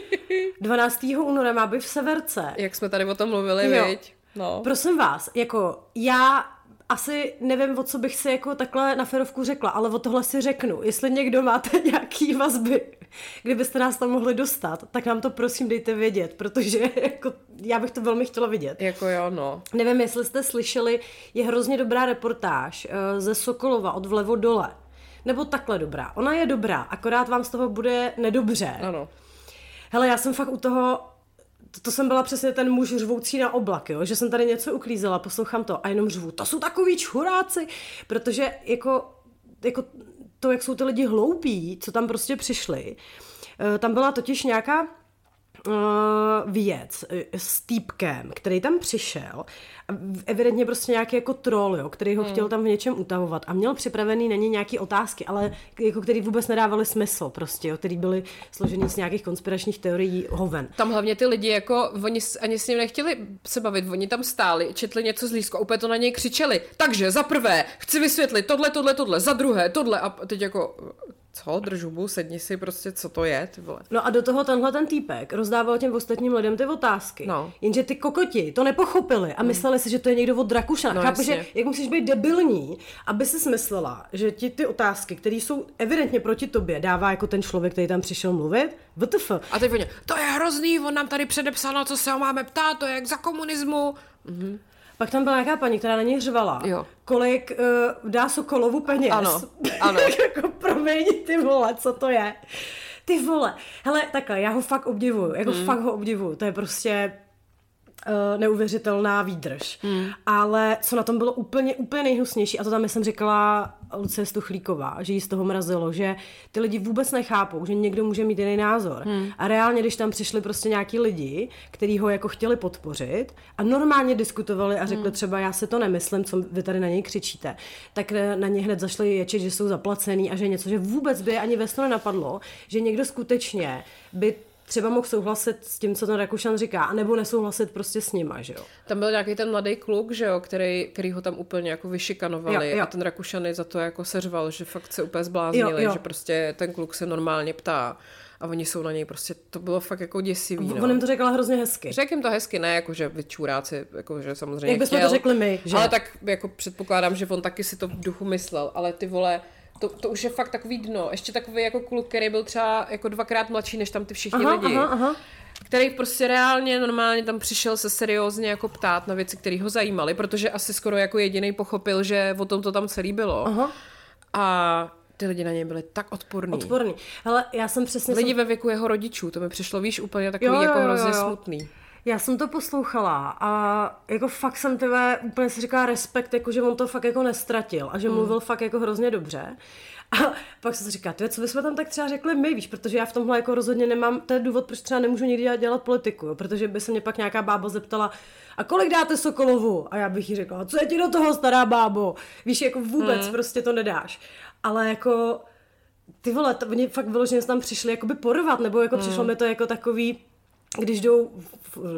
12. února má být v Severce. Jak jsme tady o tom mluvili, Jo. viď? No. Prosím vás, jako já asi nevím, o co bych si jako takhle na ferovku řekla, ale o tohle si řeknu. Jestli někdo máte nějaký vazby, kdybyste nás tam mohli dostat, tak nám to prosím dejte vědět, protože jako, já bych to velmi chtěla vidět. Jako jo, no. Nevím, jestli jste slyšeli, je hrozně dobrá reportáž eh, ze Sokolova od vlevo dole. Nebo takhle dobrá. Ona je dobrá, akorát vám z toho bude nedobře. Ano. Hele, já jsem fakt u toho, to, to jsem byla přesně ten muž řvoucí na oblak, jo? že jsem tady něco uklízela, poslouchám to a jenom řvu, to jsou takový čuráci, protože jako, jako to, jak jsou ty lidi hloupí, co tam prostě přišli, eh, tam byla totiž nějaká uh, věc uh, s týpkem, který tam přišel, evidentně prostě nějaký jako troll, jo, který ho chtěl tam v něčem utahovat a měl připravený na ně nějaký otázky, ale jako který vůbec nedávaly smysl prostě, jo, který byly složený z nějakých konspiračních teorií hoven. Tam hlavně ty lidi, jako oni ani s ním nechtěli se bavit, oni tam stáli, četli něco z lístku a úplně to na něj křičeli. Takže za prvé, chci vysvětlit tohle, tohle, tohle, za druhé, tohle a teď jako, co, drž hubu, sedni si prostě, co to je, ty vole. No a do toho tenhle ten týpek rozdával těm ostatním lidem ty otázky. No. Jenže ty kokoti to nepochopili a mysleli si, že to je někdo od Rakušana. No, Chápu, že jak musíš být debilní, aby si smyslela, že ti ty otázky, které jsou evidentně proti tobě, dává jako ten člověk, který tam přišel mluvit. WTF. A teď to je hrozný, on nám tady předepsal, na co se ho máme ptát, to je jak za komunismu. Pak tam byla nějaká paní, která na něj řvala. Jo. Kolik uh, dá Sokolovu peněz. Ano, ano. jako promiň, ty vole, co to je? Ty vole. Hele, takhle, já ho fakt obdivuju. Jako Hmm. fakt ho obdivuju. To je prostě neuvěřitelná výdrž. Hmm. Ale co na tom bylo úplně, úplně nejhnusnější, a to tam jsem říkala Lucie Stuchlíková, že jí z toho mrazilo, že ty lidi vůbec nechápou, že někdo může mít jiný názor. Hmm. A reálně, když tam přišli prostě nějaký lidi, kteří ho jako chtěli podpořit a normálně diskutovali a Hmm. řekli třeba já se to nemyslím, co vy tady na něj křičíte, tak eh, na ně hned zašli ječet, že jsou zaplacený a že něco, že vůbec by je ani ve snu nenapadlo, že někdo skutečně by třeba mohl souhlasit s tím, co ten Rakušan říká, anebo nesouhlasit prostě s nima, že jo. Tam byl nějaký ten mladý kluk, že jo, který, který ho tam úplně jako vyšikanovali Jo, jo. a ten Rakušany za to jako seřval, že fakt se úplně zbláznili, Jo, jo. že prostě ten kluk se normálně ptá a oni jsou na něj prostě, to bylo fakt jako děsivý, no. On jim to řekla hrozně hezky. Řekl jim to hezky, ne jako, že vy čuráci, jako, že samozřejmě Jak bychom chtěl, to řekli my, že? Ale tak jako předpokládám, že on taky si to v duchu myslel, ale ty vole, to, to už je fakt takový dno. Ještě takový jako kluk, který byl třeba jako dvakrát mladší než tam ty všichni Aha, lidi. aha, aha. Který prostě reálně normálně tam přišel se seriózně jako ptát na věci, které ho zajímaly, protože asi skoro jako jediný pochopil, že o tom to tam celý bylo. Aha. A ty lidi na něj byli tak odporní. Odporný. Hele, já jsem přesně... Lidi jsem... ve věku jeho rodičů, to mi přišlo, víš, úplně takový Jo, jo, jako jo, hrozně jo. smutný. Já jsem to poslouchala a jako fakt jsem tebe úplně si říkala respekt, jako že on to fakt jako nestratil a že Hmm. mluvil fakt jako hrozně dobře. A pak jsem si říkala, tyhle, co bychom tam tak třeba řekli my, víš, protože já v tomhle jako rozhodně nemám, to je důvod, proč třeba nemůžu nikdy dělat, dělat politiku, jo, protože by se mě pak nějaká bába zeptala, a kolik dáte Sokolovu? A já bych jí řekla, co je ti do toho, stará bábo? Víš, jako vůbec Hmm. prostě to nedáš. Ale jako, ty vole, to, oni fakt vyloženě tam přišli jakoby porvat, nebo jako Hmm. přišlo mi to jako takový, když jdou,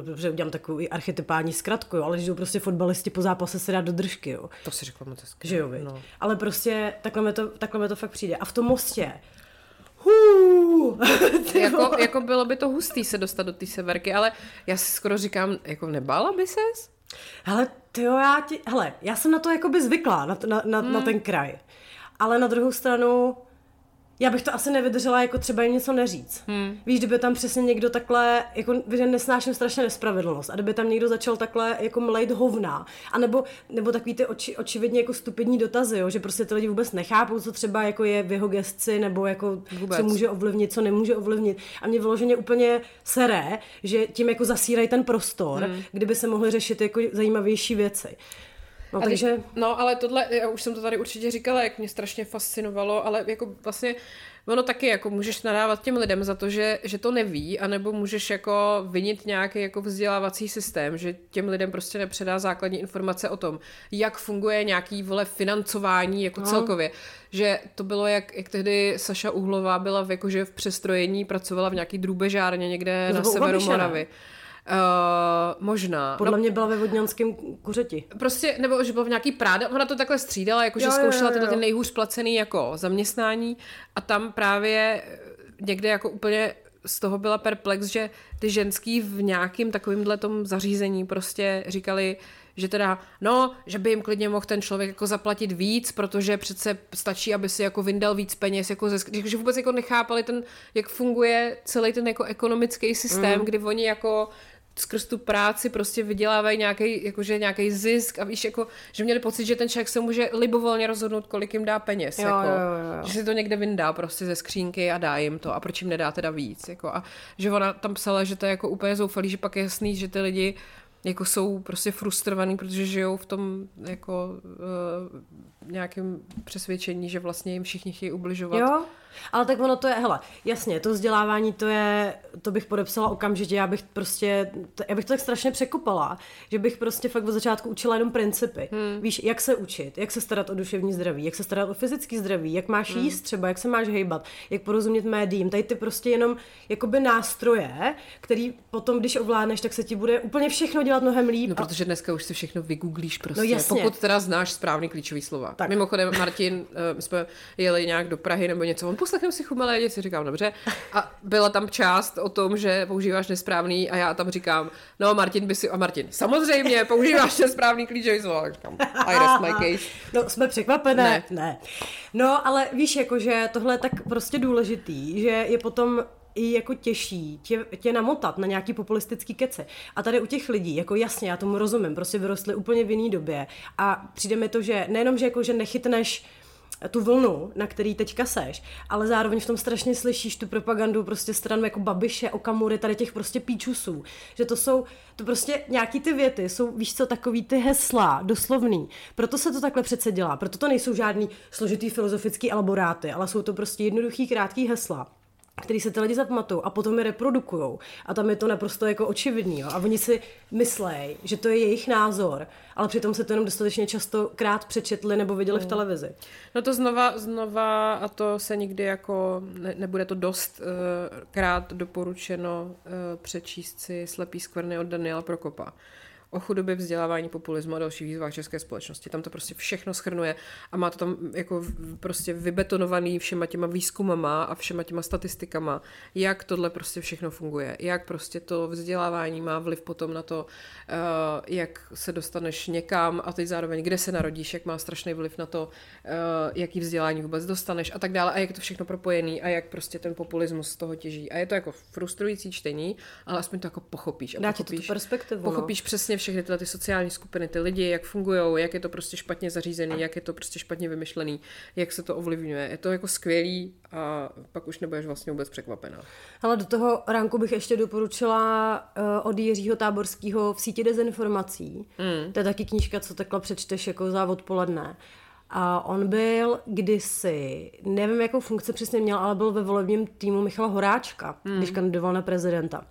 dobře, udělám takovou archetypální zkratku, jo, ale když jdou prostě fotbalisti po zápase se dát do držky, jo. To si řekla moc hezky. Že jo? No. Ale prostě takhle mi, to, takhle mi to fakt přijde. A v tom mostě, hů, jako, jako bylo by to hustý se dostat do té severky, ale já si skoro říkám, jako nebála by ses? Hele, ty jo, já ti, hele, já jsem na to jakoby zvykla, na, na, na, Hmm. na ten kraj. Ale na druhou stranu, já bych to asi nevydržela jako třeba jim něco neříct. Hmm. Víš, kdyby tam přesně někdo takhle, jako že nesnáším strašně nespravedlnost a kdyby tam někdo začal takhle jako mlejt hovna, a nebo, nebo takový ty oči, očividně jako stupidní dotazy, jo, že prostě ty lidi vůbec nechápou, co třeba jako je v jeho gestci, nebo jako Vůbec. co může ovlivnit, co nemůže ovlivnit. A mě vyloženě úplně seré, že tím jako zasírají ten prostor, hmm. kdyby se mohly řešit jako zajímavější věci. No, A takže... No, ale tohle, já už jsem to tady určitě říkala, jak mě strašně fascinovalo, ale jako vlastně ono taky jako můžeš nadávat těm lidem za to, že, že to neví, anebo můžeš jako vinit nějaký jako vzdělávací systém, že těm lidem prostě nepředá základní informace o tom, jak funguje nějaký vole financování jako No. celkově. Že to bylo, jak, jak tehdy Saša Uhlová byla v, jakože v přestrojení, pracovala v nějaký drůbežárně někde To na severu? Moravy. Uh, možná. Podle mě byla ve vodňanském kuřeti. Prostě, nebo že byl v nějaký práda, ona to takhle střídala, jakože zkoušela tyhle ty nejhůř placený jako zaměstnání a tam právě eh, někde jako úplně z toho byla perplex, že ty ženský v nějakým takovýmhle tom zařízení prostě říkali, že teda, no, že by jim klidně mohl ten člověk jako zaplatit víc, protože přece stačí, aby si jako vyndal víc peněz, jako ze, že vůbec jako nechápali ten, jak funguje celý ten jako ekonomický systém, mm. kdy oni jako skrz tu práci prostě vydělávají nějaký, jakože nějaký zisk a víš, jako, že měli pocit, že ten člověk se může libovolně rozhodnout, kolik jim dá peněz. Jo, jako, jo, jo, jo. Že si to někde vyndá prostě ze skřínky a dá jim to a proč jim nedá teda víc. Jako, a že ona tam psala, že to je jako úplně zoufalý, že pak je jasný, že ty lidi jako jsou prostě frustrovaný, protože žijou v tom jako uh, nějakém přesvědčení, že vlastně jim všichni chtějí ubližovat. Jo, ale tak ono to je, hele, jasně, to vzdělávání, to je, to bych podepsala okamžitě, já bych prostě, to, já bych to tak strašně překopala, že bych prostě fakt od začátku učila jenom principy. Hmm. Víš, jak se učit, jak se starat o duševní zdraví, jak se starat o fyzický zdraví, jak máš hmm. jíst třeba, jak se máš hejbat, jak porozumět médiím, tady ty prostě jenom jakoby nástroje, který potom, když ovládneš, tak se ti bude úplně všechno dělat mnohem líp. No, protože dneska už si všechno vygooglíš prostě, No, jasně. pokud teda znáš správný klíčový slova. Tak. Mimochodem, Martin, eh, my jsme jeli nějak do Prahy nebo něco, on poslechnem si chumelé, si říkám, dobře. A byla tam část o tom, že používáš nesprávný a já tam říkám, no Martin by si, a Martin, samozřejmě používáš nesprávný klíčový slovo. A Říkám, I rest my case. No, jsme překvapené. Ne. ne. No, ale víš, jako, že tohle je tak prostě důležitý, že je potom i jako těžší tě, tě namotat na nějaký populistický kece. A tady u těch lidí, jako jasně, já tomu rozumím, prostě vyrostli úplně v jiný době a přijde mi to, že nejenom, že jako, že nechytneš tu vlnu, na který teďka seš, ale zároveň v tom strašně slyšíš tu propagandu prostě stran jako Babiše, Okamury, tady těch prostě píčusů. Že to jsou, to prostě nějaký ty věty jsou, víš co, takový ty hesla, doslovný. Proto se to takhle přece dělá. Proto to nejsou žádný složitý filozofický elaboráty, ale jsou to prostě jednoduchý, krátký hesla který se ty lidi zapamatují a potom je reprodukujou. A tam je to naprosto jako očividný. Jo? A oni si myslej, že to je jejich názor, ale přitom se to jenom dostatečně často krát přečetli nebo viděli v televizi. No to znova, znova a to se nikdy jako, ne, nebude to dost uh, krát doporučeno uh, přečíst si Slepý skvrny od Daniela Prokopa o chudobě, vzdělávání, populismu a dalších výzvách české společnosti. Tam to prostě všechno schrnuje a má to tam jako prostě vybetonovaný všema těma výzkumama a všema těma statistikama, jak tohle prostě všechno funguje, jak prostě to vzdělávání má vliv potom na to, uh, jak se dostaneš někam a teď zároveň, kde se narodíš, jak má strašný vliv na to, uh, jaký vzdělání vůbec dostaneš a tak dále a jak je to všechno propojený a jak prostě ten populismus z toho těží. A je to jako frustrující čtení, ale aspoň to jako pochopíš. A Dá ti to tu pochopíš, perspektivu, no. Pochopíš přesně všechny tyhle ty sociální skupiny, ty lidi, jak fungují, jak je to prostě špatně zařízený, jak je to prostě špatně vymyšlený, jak se to ovlivňuje. Je to jako skvělý a pak už nebudeš vlastně vůbec překvapená. Ale do toho ránku bych ještě doporučila uh, od Jiřího Táborského v síti dezinformací. Mm. To je taky knížka, co takhle přečteš jako za odpoledne. A on byl kdysi, nevím, jakou funkci přesně měl, ale byl ve volebním týmu Michala Horáčka, mm. když kandidoval na prezidenta.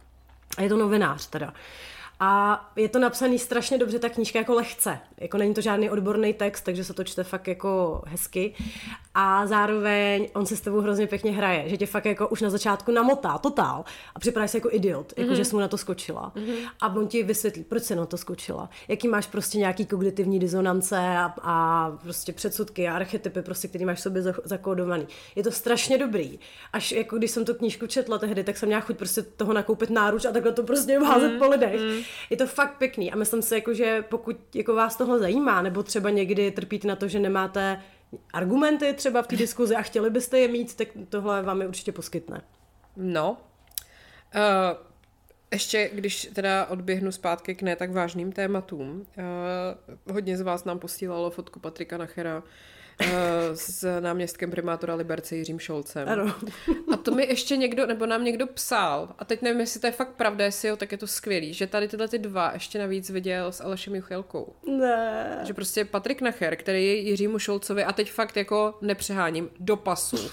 A je to novinář teda. A je to napsaný strašně dobře, ta knížka jako lehce. Jako není to žádný odborný text, takže se to čte fakt jako hezky. A zároveň on se s tebou hrozně pěkně hraje, že tě fakt jako už na začátku namotá, totál. A připadáš si jako idiot, jako mm-hmm. že jsi mu na to skočila. Mm-hmm. A on ti vysvětlí, proč se na to skočila. Jaký máš prostě nějaký kognitivní disonance a, a prostě předsudky a archetypy, prostě, který máš v sobě za- zakódovaný. Je to strašně dobrý. Až jako když jsem tu knížku četla tehdy, tak jsem měla chuť prostě toho nakoupit náruč a takhle to prostě házet mm, po lidech. Mm. Je to fakt pěkný a myslím si, jako, že pokud jako vás tohle zajímá, nebo třeba někdy trpíte na to, že nemáte argumenty třeba v té diskuzi a chtěli byste je mít, tak tohle vám je určitě poskytne. No. Uh, ještě, když teda odběhnu zpátky k ne tak vážným tématům, uh, hodně z vás nám posílalo fotku Patrika Nachera s náměstkem primátora Liberce Jiřím Šolcem. Ano. A to mi ještě někdo, nebo nám někdo psal, a teď nevím, jestli to je fakt pravda, jestli jo, tak je to skvělý, že tady tyhle ty dva ještě navíc viděl s Alešem Juchelkou. Ne. Že prostě Patrik Nacher, který je Jiřímu Šolcovi, a teď fakt jako nepřeháním, do pasu.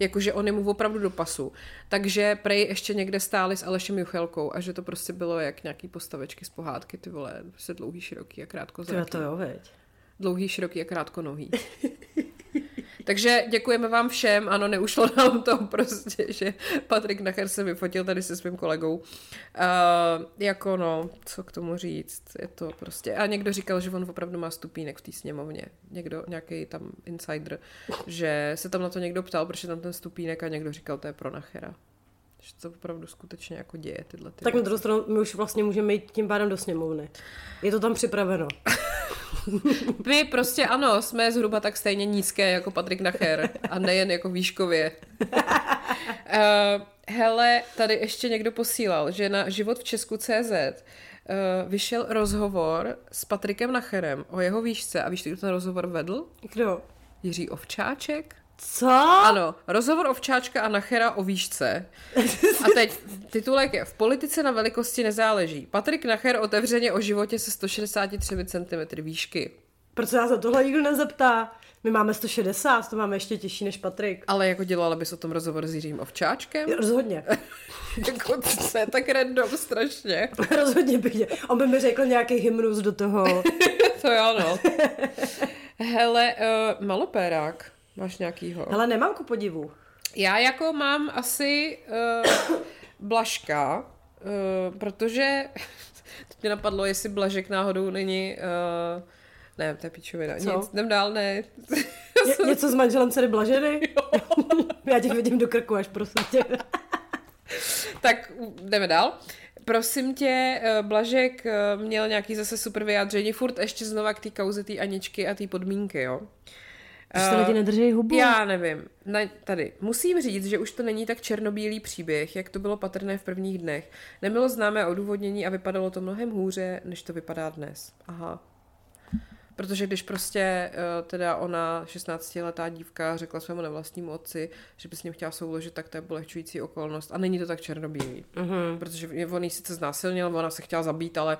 Jakože on je mu opravdu do pasu. Takže prej ještě někde stáli s Alešem Juchelkou a že to prostě bylo jak nějaký postavečky z pohádky, ty vole, prostě dlouhý, široký a krátko To, to jo, veď. Dlouhý, široký a krátko nohý. Takže děkujeme vám všem, ano, neušlo nám to prostě, že Patrik Nacher se vyfotil tady se svým kolegou. Uh, jako no, co k tomu říct, je to prostě, a někdo říkal, že on opravdu má stupínek v té sněmovně, někdo, nějaký tam insider, že se tam na to někdo ptal, proč je tam ten stupínek a někdo říkal, to je pro Nachera. Že to opravdu skutečně jako děje tyhle ty Tak na druhou stranu my už vlastně můžeme jít tím pádem do sněmovny. Je to tam připraveno. My prostě ano, jsme zhruba tak stejně nízké jako Patrik Nacher a nejen jako výškově. uh, hele, tady ještě někdo posílal, že na život v Česku CZ uh, vyšel rozhovor s Patrikem Nacherem o jeho výšce a víš, kdo ten rozhovor vedl? Kdo? Jiří Ovčáček? Co? Ano, rozhovor Ovčáčka a Nachera o výšce. A teď titulek je V politice na velikosti nezáleží. Patrik Nacher otevřeně o životě se 163 cm výšky. Proč se nás za tohle nikdo nezeptá? My máme 160, to máme ještě těžší než Patrik. Ale jako dělala bys o tom rozhovor s Jiřím Ovčáčkem? Rozhodně. jako to je tak random strašně. Rozhodně bych. dělala. On by mi řekl nějaký hymnus do toho. to jo, no. Hele, uh, malopérák. Máš nějakýho? Hele, nemám ku podivu. Já jako mám asi uh, Blažka, uh, protože teď mě napadlo, jestli Blažek náhodou není... Uh, ne, to je pičovina. Co? Nic, jdem dál, ne. Ně, něco s manželem dcery Blaženy? Já těch vidím do krku až, prosím tě. tak jdeme dál. Prosím tě, Blažek měl nějaký zase super vyjádření, furt ještě znova k té kauze té Aničky a té podmínky, jo. Proč se lidi nedrží hubu? Já nevím. Na, tady. Musím říct, že už to není tak černobílý příběh, jak to bylo patrné v prvních dnech. Nebylo známé odůvodnění a vypadalo to mnohem hůře, než to vypadá dnes. Aha. Protože když prostě eh, teda ona, 16-letá dívka, řekla svému nevlastnímu otci, že by s ním chtěla souložit, tak to je bolehčující okolnost. A není to tak černobílý. Mhm. Protože on jí sice znásilnil, ona se chtěla zabít, ale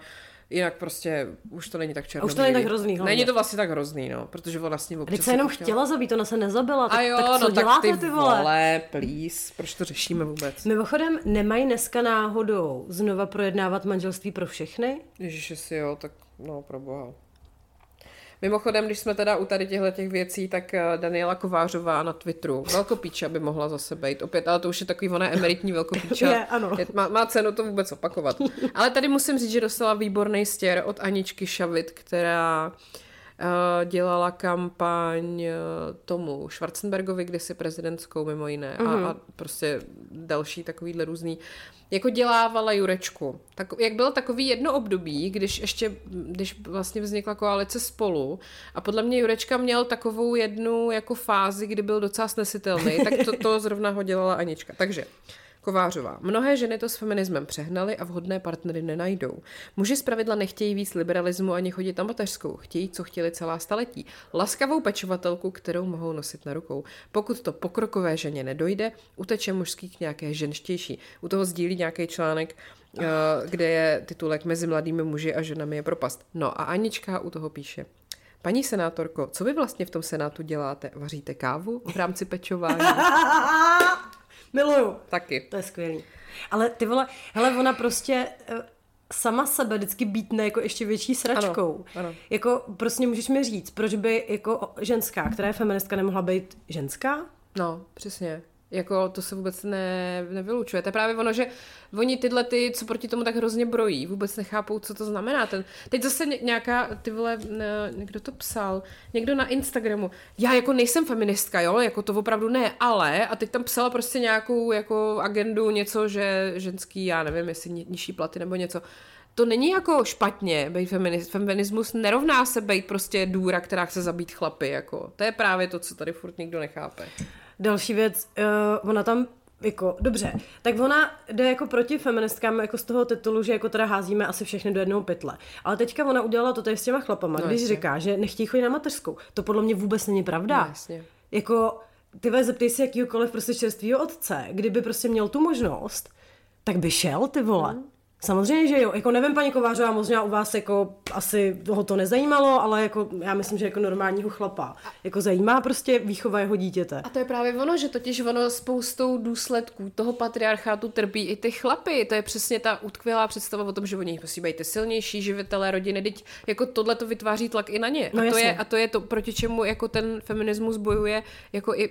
jinak prostě už to není tak A černobílý. už to není tak hrozný, hlavně. Není to vlastně tak hrozný, no, protože ona s ním občas Teď se jenom jako chtěla zabít, ona se nezabila. Tak, A jo, tak co no děláte, tak ty, ty vole? vole, please, proč to řešíme vůbec? Mimochodem, nemají dneska náhodou znova projednávat manželství pro všechny? Ježiši si jo, tak no, pro boha. Mimochodem, když jsme teda u tady těchto těch věcí, tak eh, Daniela Kovářová na Twitteru, velkopíča by mohla zase být. Opět, ale to už je takový ona emeritní velkopíča. Je, ano. Je, má, má cenu to vůbec opakovat. Ale tady musím říct, že dostala výborný stěr od Aničky Šavit, která uh, dělala kampaň uh, tomu Schwarzenbergovi, kdysi prezidentskou mimo jiné a, a prostě další takovýhle různý. Jako dělávala Jurečku. Tak, jak bylo takový jedno období, když ještě, když vlastně vznikla koalice spolu a podle mě Jurečka měl takovou jednu jako fázi, kdy byl docela snesitelný, tak to, to zrovna ho dělala Anička. Takže Kovářová. Mnohé ženy to s feminismem přehnaly a vhodné partnery nenajdou. Muži zpravidla nechtějí víc liberalismu ani chodit na mateřskou. Chtějí, co chtěli celá staletí. Laskavou pečovatelku, kterou mohou nosit na rukou. Pokud to pokrokové ženě nedojde, uteče mužský k nějaké ženštější. U toho sdílí nějaký článek, eh, kde je titulek Mezi mladými muži a ženami je propast. No a Anička u toho píše. Paní senátorko, co vy vlastně v tom senátu děláte? Vaříte kávu v rámci pečování? Miluju. Taky. To je skvělý. Ale ty vole, hele, ona prostě eh, sama sebe vždycky bítne jako ještě větší sračkou. Ano, ano. Jako prostě můžeš mi říct, proč by jako ženská, která je feministka, nemohla být ženská? No, přesně. Jako to se vůbec ne, nevylučuje. To je právě ono, že oni tyhle ty, co proti tomu tak hrozně brojí, vůbec nechápou, co to znamená. Ten, teď zase ně- nějaká, ty vole, ne, někdo to psal, někdo na Instagramu, já jako nejsem feministka, jo, jako to opravdu ne, ale, a teď tam psala prostě nějakou jako agendu, něco, že ženský, já nevím, jestli ni- nižší platy nebo něco. To není jako špatně, být feminist. Feminismus nerovná se být prostě důra, která chce zabít chlapy, jako. To je právě to, co tady furt nikdo nechápe. Další věc, uh, ona tam jako, dobře, tak ona jde jako proti feministkám jako z toho titulu, že jako teda házíme asi všechny do jednoho pytle. Ale teďka ona udělala to tady s těma chlapama, No, když jasně. říká, že nechtějí chodit na mateřskou. To podle mě vůbec není pravda. No, jasně. Jako, ty vole, zeptej se jakýhokoliv prostě čerstvýho otce, kdyby prostě měl tu možnost, tak by šel, ty vole. Hmm. Samozřejmě, že jo. Jako nevím, paní Kovářová, možná u vás jako asi ho to nezajímalo, ale jako já myslím, že jako normálního chlapa jako zajímá prostě výchova jeho dítěte. A to je právě ono, že totiž ono spoustou důsledků toho patriarchátu trpí i ty chlapy. To je přesně ta utkvělá představa o tom, že oni musí být ty silnější živitelé rodiny. Teď jako tohle to vytváří tlak i na ně. No a, to jasně. je, a to je to, proti čemu jako ten feminismus bojuje jako i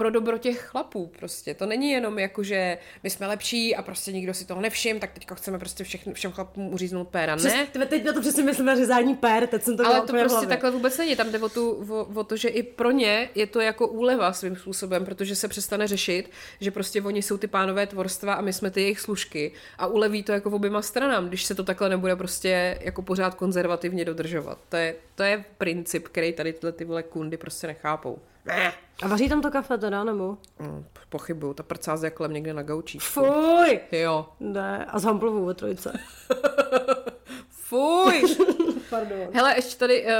pro dobro těch chlapů prostě. To není jenom jako, že my jsme lepší a prostě nikdo si toho nevšim, tak teďka chceme prostě všechny, všem chlapům uříznout péra. Přes, Ne, ty- teď na to přesně myslím na řezání pér, teď jsem to ale to prostě hlavě. takhle vůbec není. Tam jde o, tu, o, o to, že i pro ně je to jako úleva svým způsobem, protože se přestane řešit, že prostě oni jsou ty pánové tvorstva a my jsme ty jejich služky a uleví to jako v oběma stranám, když se to takhle nebude prostě jako pořád konzervativně dodržovat. To je, to je princip, který tady tyhle ty vole kundy prostě nechápou. A vaří tam to kafe teda, nebo? Mm, pochybuju, ta prcá s jaklem někde na gaučí. Fuj! Jo. Ne, a s Hamplovou ve trojce. Fuj! Pardon. Hele, ještě tady uh,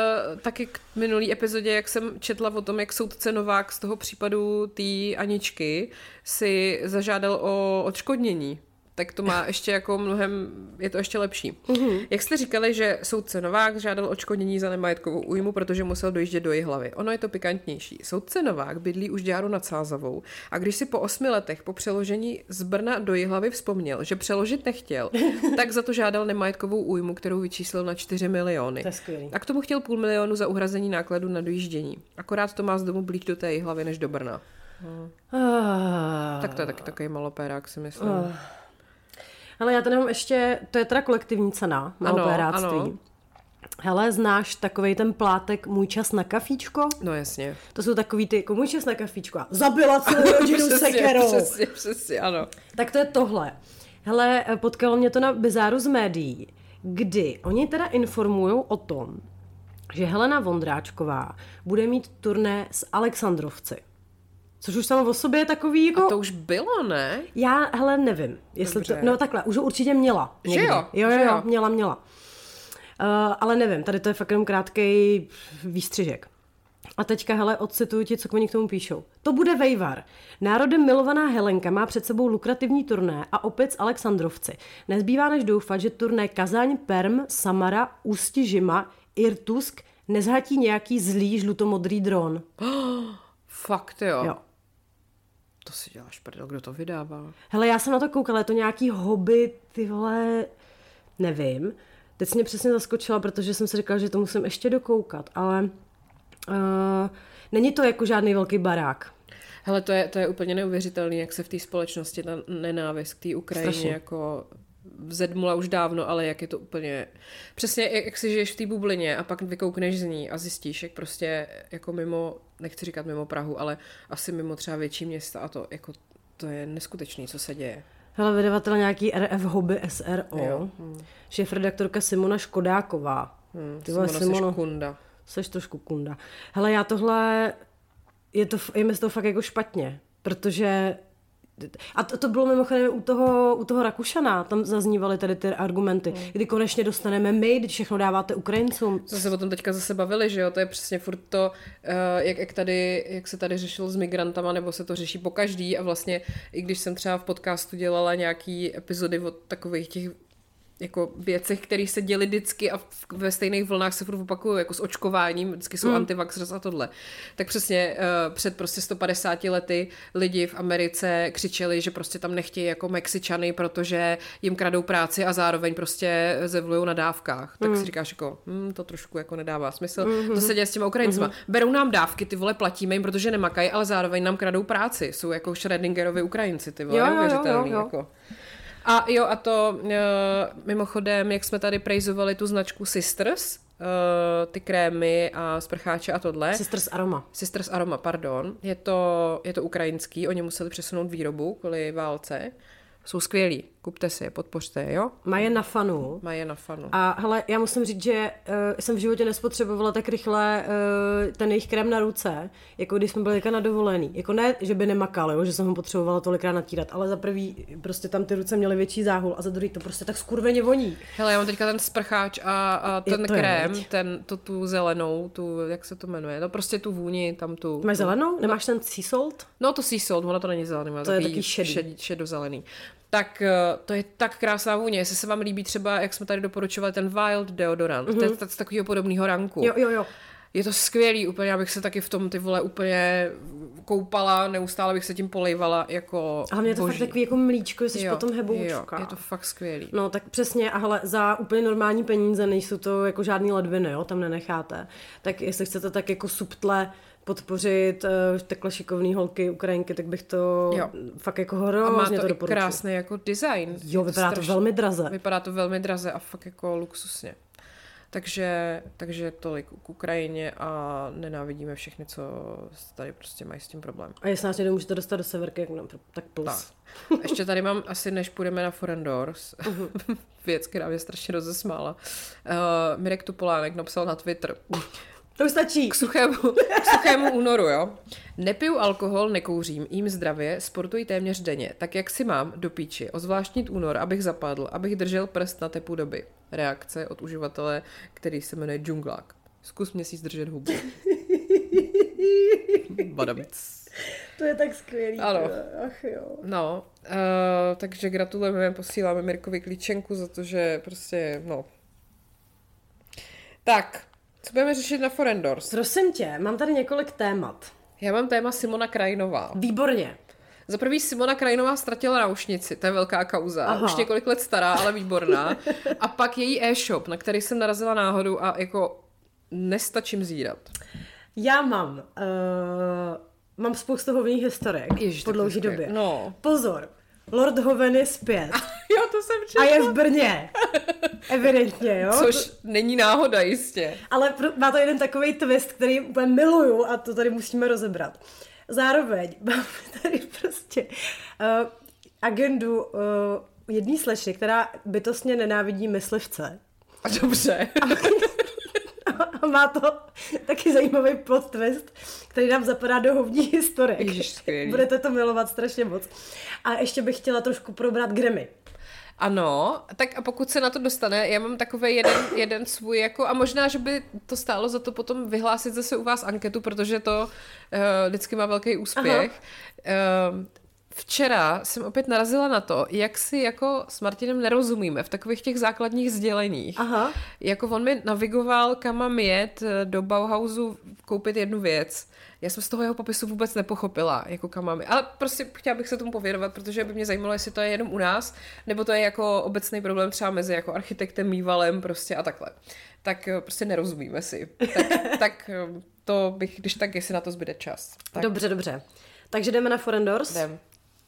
taky k minulý epizodě, jak jsem četla o tom, jak soudce Novák z toho případu té Aničky si zažádal o odškodnění tak to má ještě jako mnohem, je to ještě lepší. Mm-hmm. Jak jste říkali, že soudce Novák žádal očkodnění za nemajetkovou újmu, protože musel dojíždět do hlavy. Ono je to pikantnější. Soudce Novák bydlí už Děru nad Sázavou a když si po osmi letech po přeložení z Brna do hlavy vzpomněl, že přeložit nechtěl, tak za to žádal nemajetkovou újmu, kterou vyčíslil na 4 miliony. A k tomu chtěl půl milionu za uhrazení nákladu na dojíždění. Akorát to má z domu blíž do té hlavy než do Brna. Ah. Tak to je taky takový malopérák, si myslím. Ah. Ale já to nemám ještě, to je teda kolektivní cena malopéráctví. ano. Hele, znáš takový ten plátek Můj čas na kafíčko? No jasně. To jsou takový ty, jako Můj čas na kafíčko a zabila celou rodinu sekerou. přesně, přesně, ano. Tak to je tohle. Hele, potkalo mě to na bizáru z médií, kdy oni teda informují o tom, že Helena Vondráčková bude mít turné s Alexandrovci. Což už samo o sobě je takový jako... A to už bylo, ne? Já, hele, nevím, jestli Dobře. to... No takhle, už ho určitě měla. Že někdy. jo, Jo, že jo, jo, jo. měla, měla. Uh, ale nevím, tady to je fakt jenom krátký výstřižek. A teďka, hele, odcituju ti, co oni k tomu píšou. To bude Vejvar. Národem milovaná Helenka má před sebou lukrativní turné a opět s Alexandrovci. Nezbývá než doufat, že turné Kazaň, Perm, Samara, Ústi, Žima, Irtusk nezhatí nějaký zlý žlutomodrý dron. Fakt jo. Jo. To si děláš prdel, kdo to vydává. Hele, já jsem na to koukala, je to nějaký hobby, ty vole, nevím. Teď jsi mě přesně zaskočila, protože jsem si říkala, že to musím ještě dokoukat, ale uh, není to jako žádný velký barák. Hele, to je, to je úplně neuvěřitelný, jak se v té společnosti ta nenávist k té Ukrajině Strašně. jako vzedmula už dávno, ale jak je to úplně... Přesně, jak, jak si žiješ v té bublině a pak vykoukneš z ní a zjistíš, jak prostě jako mimo, nechci říkat mimo Prahu, ale asi mimo třeba větší města a to jako to je neskutečný, co se děje. Hele, vydavatel nějaký RF Hobby SRO, Jo. šéf-redaktorka Simona Škodáková. Hmm, Ty vole, Simona, Simono, seš kunda. seš trošku kunda. Hele, já tohle, je, to, je mi z toho fakt jako špatně, protože a to, to bylo mimochodem u toho, u toho Rakušana, tam zaznívaly tady ty argumenty, Hmm. kdy konečně dostaneme my, když všechno dáváte Ukrajincům. Jsme se o tom teďka zase bavili, že jo, to je přesně furt to, eh, jak, jak, tady, jak se tady řešilo s migrantama, nebo se to řeší po každý a vlastně, i když jsem třeba v podcastu dělala nějaký epizody o takových těch jako věcech, které se děly vždycky a ve stejných vlnách se furt opakují, jako s očkováním, vždycky jsou mm. antivaxxers a tohle. Tak přesně uh, před prostě 150 lety lidi v Americe křičeli, že prostě tam nechtějí jako Mexičany, protože jim kradou práci a zároveň prostě zevlují na dávkách. Tak mm. si říkáš jako, hm, to trošku jako nedává smysl. Mm-hmm. To se děje s těma Ukrajincima. Mm-hmm. Berou nám dávky, ty vole, platíme jim, protože nemakají, ale zároveň nám kradou práci. Jsou jako Schrödingerovi Ukrajinci, ty vole, Jo, jo, jo, jo. Jako. A jo, a to uh, mimochodem, jak jsme tady prejzovali tu značku Sisters, uh, ty krémy a sprcháče a tohle. Sisters Aroma. Sisters Aroma, pardon. Je to, je to ukrajinský, oni museli přesunout výrobu kvůli válce. Jsou skvělí, kupte si je, podpořte je, jo? Mají je na fanu. Mají je na fanu. A hele, já musím říct, že uh, jsem v životě nespotřebovala tak rychle uh, ten jejich krém na ruce, jako když jsme byli na dovolený. Jako ne, že by nemakal, jo, že jsem ho potřebovala tolikrát natírat, ale za prvý prostě tam ty ruce měly větší záhul a za druhý to prostě tak skurveně voní. Hele, já mám teďka ten sprcháč a, a Je ten to je, krém, viď? ten, to tu zelenou, tu, jak se to jmenuje, no prostě tu vůni, tam tu... Máš tu, zelenou? Nemáš ten sea salt? No to sea salt, ono to není zelený, má To je taky šedý. šed, šedozelený. Tak eh, to je tak krásná vůně, jestli se vám líbí třeba, jak jsme tady doporučovali, ten Wild deodorant, mm-hmm. to je z takového podobného ranku. Jo, jo, jo. Je to skvělý, úplně, abych se taky v tom ty vole úplně koupala, neustále bych se tím polejvala jako A je to boží. fakt takový jako mlíčko, jsi jo, potom jo, heboučka. je to fakt skvělý. No tak přesně, a hele, za úplně normální peníze nejsou to jako žádný ledviny, jo, tam nenecháte. Tak jestli chcete tak jako subtle podpořit uh, takhle šikovný holky, Ukrajinky, tak bych to Jo. fakt jako A má hrozně to to doporučuji. krásný jako design. Jo, vypadá to strašně- velmi draze. Vypadá to velmi draze a fakt jako luxusně. Takže, takže tolik k Ukrajině a nenávidíme všechny, co tady prostě mají s tím problém. A jestli nás někdo můžete dostat do severky, jak nám, tak plus. Tak. Ještě tady mám asi, než půjdeme na Foreign Doors, věc, která mě strašně rozesmála. Uh, Mirek Tupolánek napsal na Twitter. To už stačí. K suchému, k suchému únoru, jo. Nepiju alkohol, nekouřím, jím zdravě, sportuji téměř denně. Tak jak si mám do píči ozvláštnit únor, abych zapadl, abych držel prst na tepu doby. Reakce od uživatele, který se jmenuje Džunglák. Zkus měsíc držet hubu. Badamic. To je tak skvělý. Ano. Ach jo. No, uh, takže gratulujeme, posíláme Mirkovi klíčenku za to, že prostě, no. Tak, co budeme řešit na Forendors? Prosím tě, mám tady několik témat. Já mám téma Simona Krajinová. Výborně. Za prvý Simona Krajinová ztratila náušnici, to je velká kauza, Aha. Už několik let stará, ale výborná. A pak její e-shop, na který jsem narazila náhodou a jako nestačím zírat. Já mám, uh, mám spoustu hovných historek Ježiš, po dlouhé době. No. Pozor, Lord Hoven je zpět Jo, to jsem a četla. je v Brně. Evidentně, jo? Což není náhoda jistě. Ale má to jeden takový twist, který úplně miluju a to tady musíme rozebrat. Zároveň máme tady prostě uh, agendu uh, jedné slečny, která bytostně nenávidí myslivce. A dobře. A má to taky zajímavý plot twist, který nám zapadá do hovní. Ježiš, skvělý. Budete to milovat strašně moc. A ještě bych chtěla trošku probrat Grammy. Ano, tak a pokud se na to dostane, já mám takový jeden, jeden svůj jako, a možná, že by to stálo za to potom vyhlásit zase u vás anketu, protože to uh, vždycky má velký úspěch. Uh, včera jsem opět narazila na to, jak si jako s Martinem nerozumíme v takových těch základních sděleních. Aha. Jako on mi navigoval, kam mám jet eh, do Bauhausu koupit jednu věc. Já jsem z toho jeho popisu vůbec nepochopila, jako kam mám. Ale prostě chtěla bych se tomu pověnovat, protože by mě zajímalo, jestli to je jenom u nás, nebo to je jako obecný problém třeba mezi jako architektem, mývalem prostě a takhle. Tak eh, prostě nerozumíme si. Tak, tak eh, to bych, když tak, jestli na to zbyde čas. Tak Dobře, dobře. Takže jdeme na Forendors. jdem.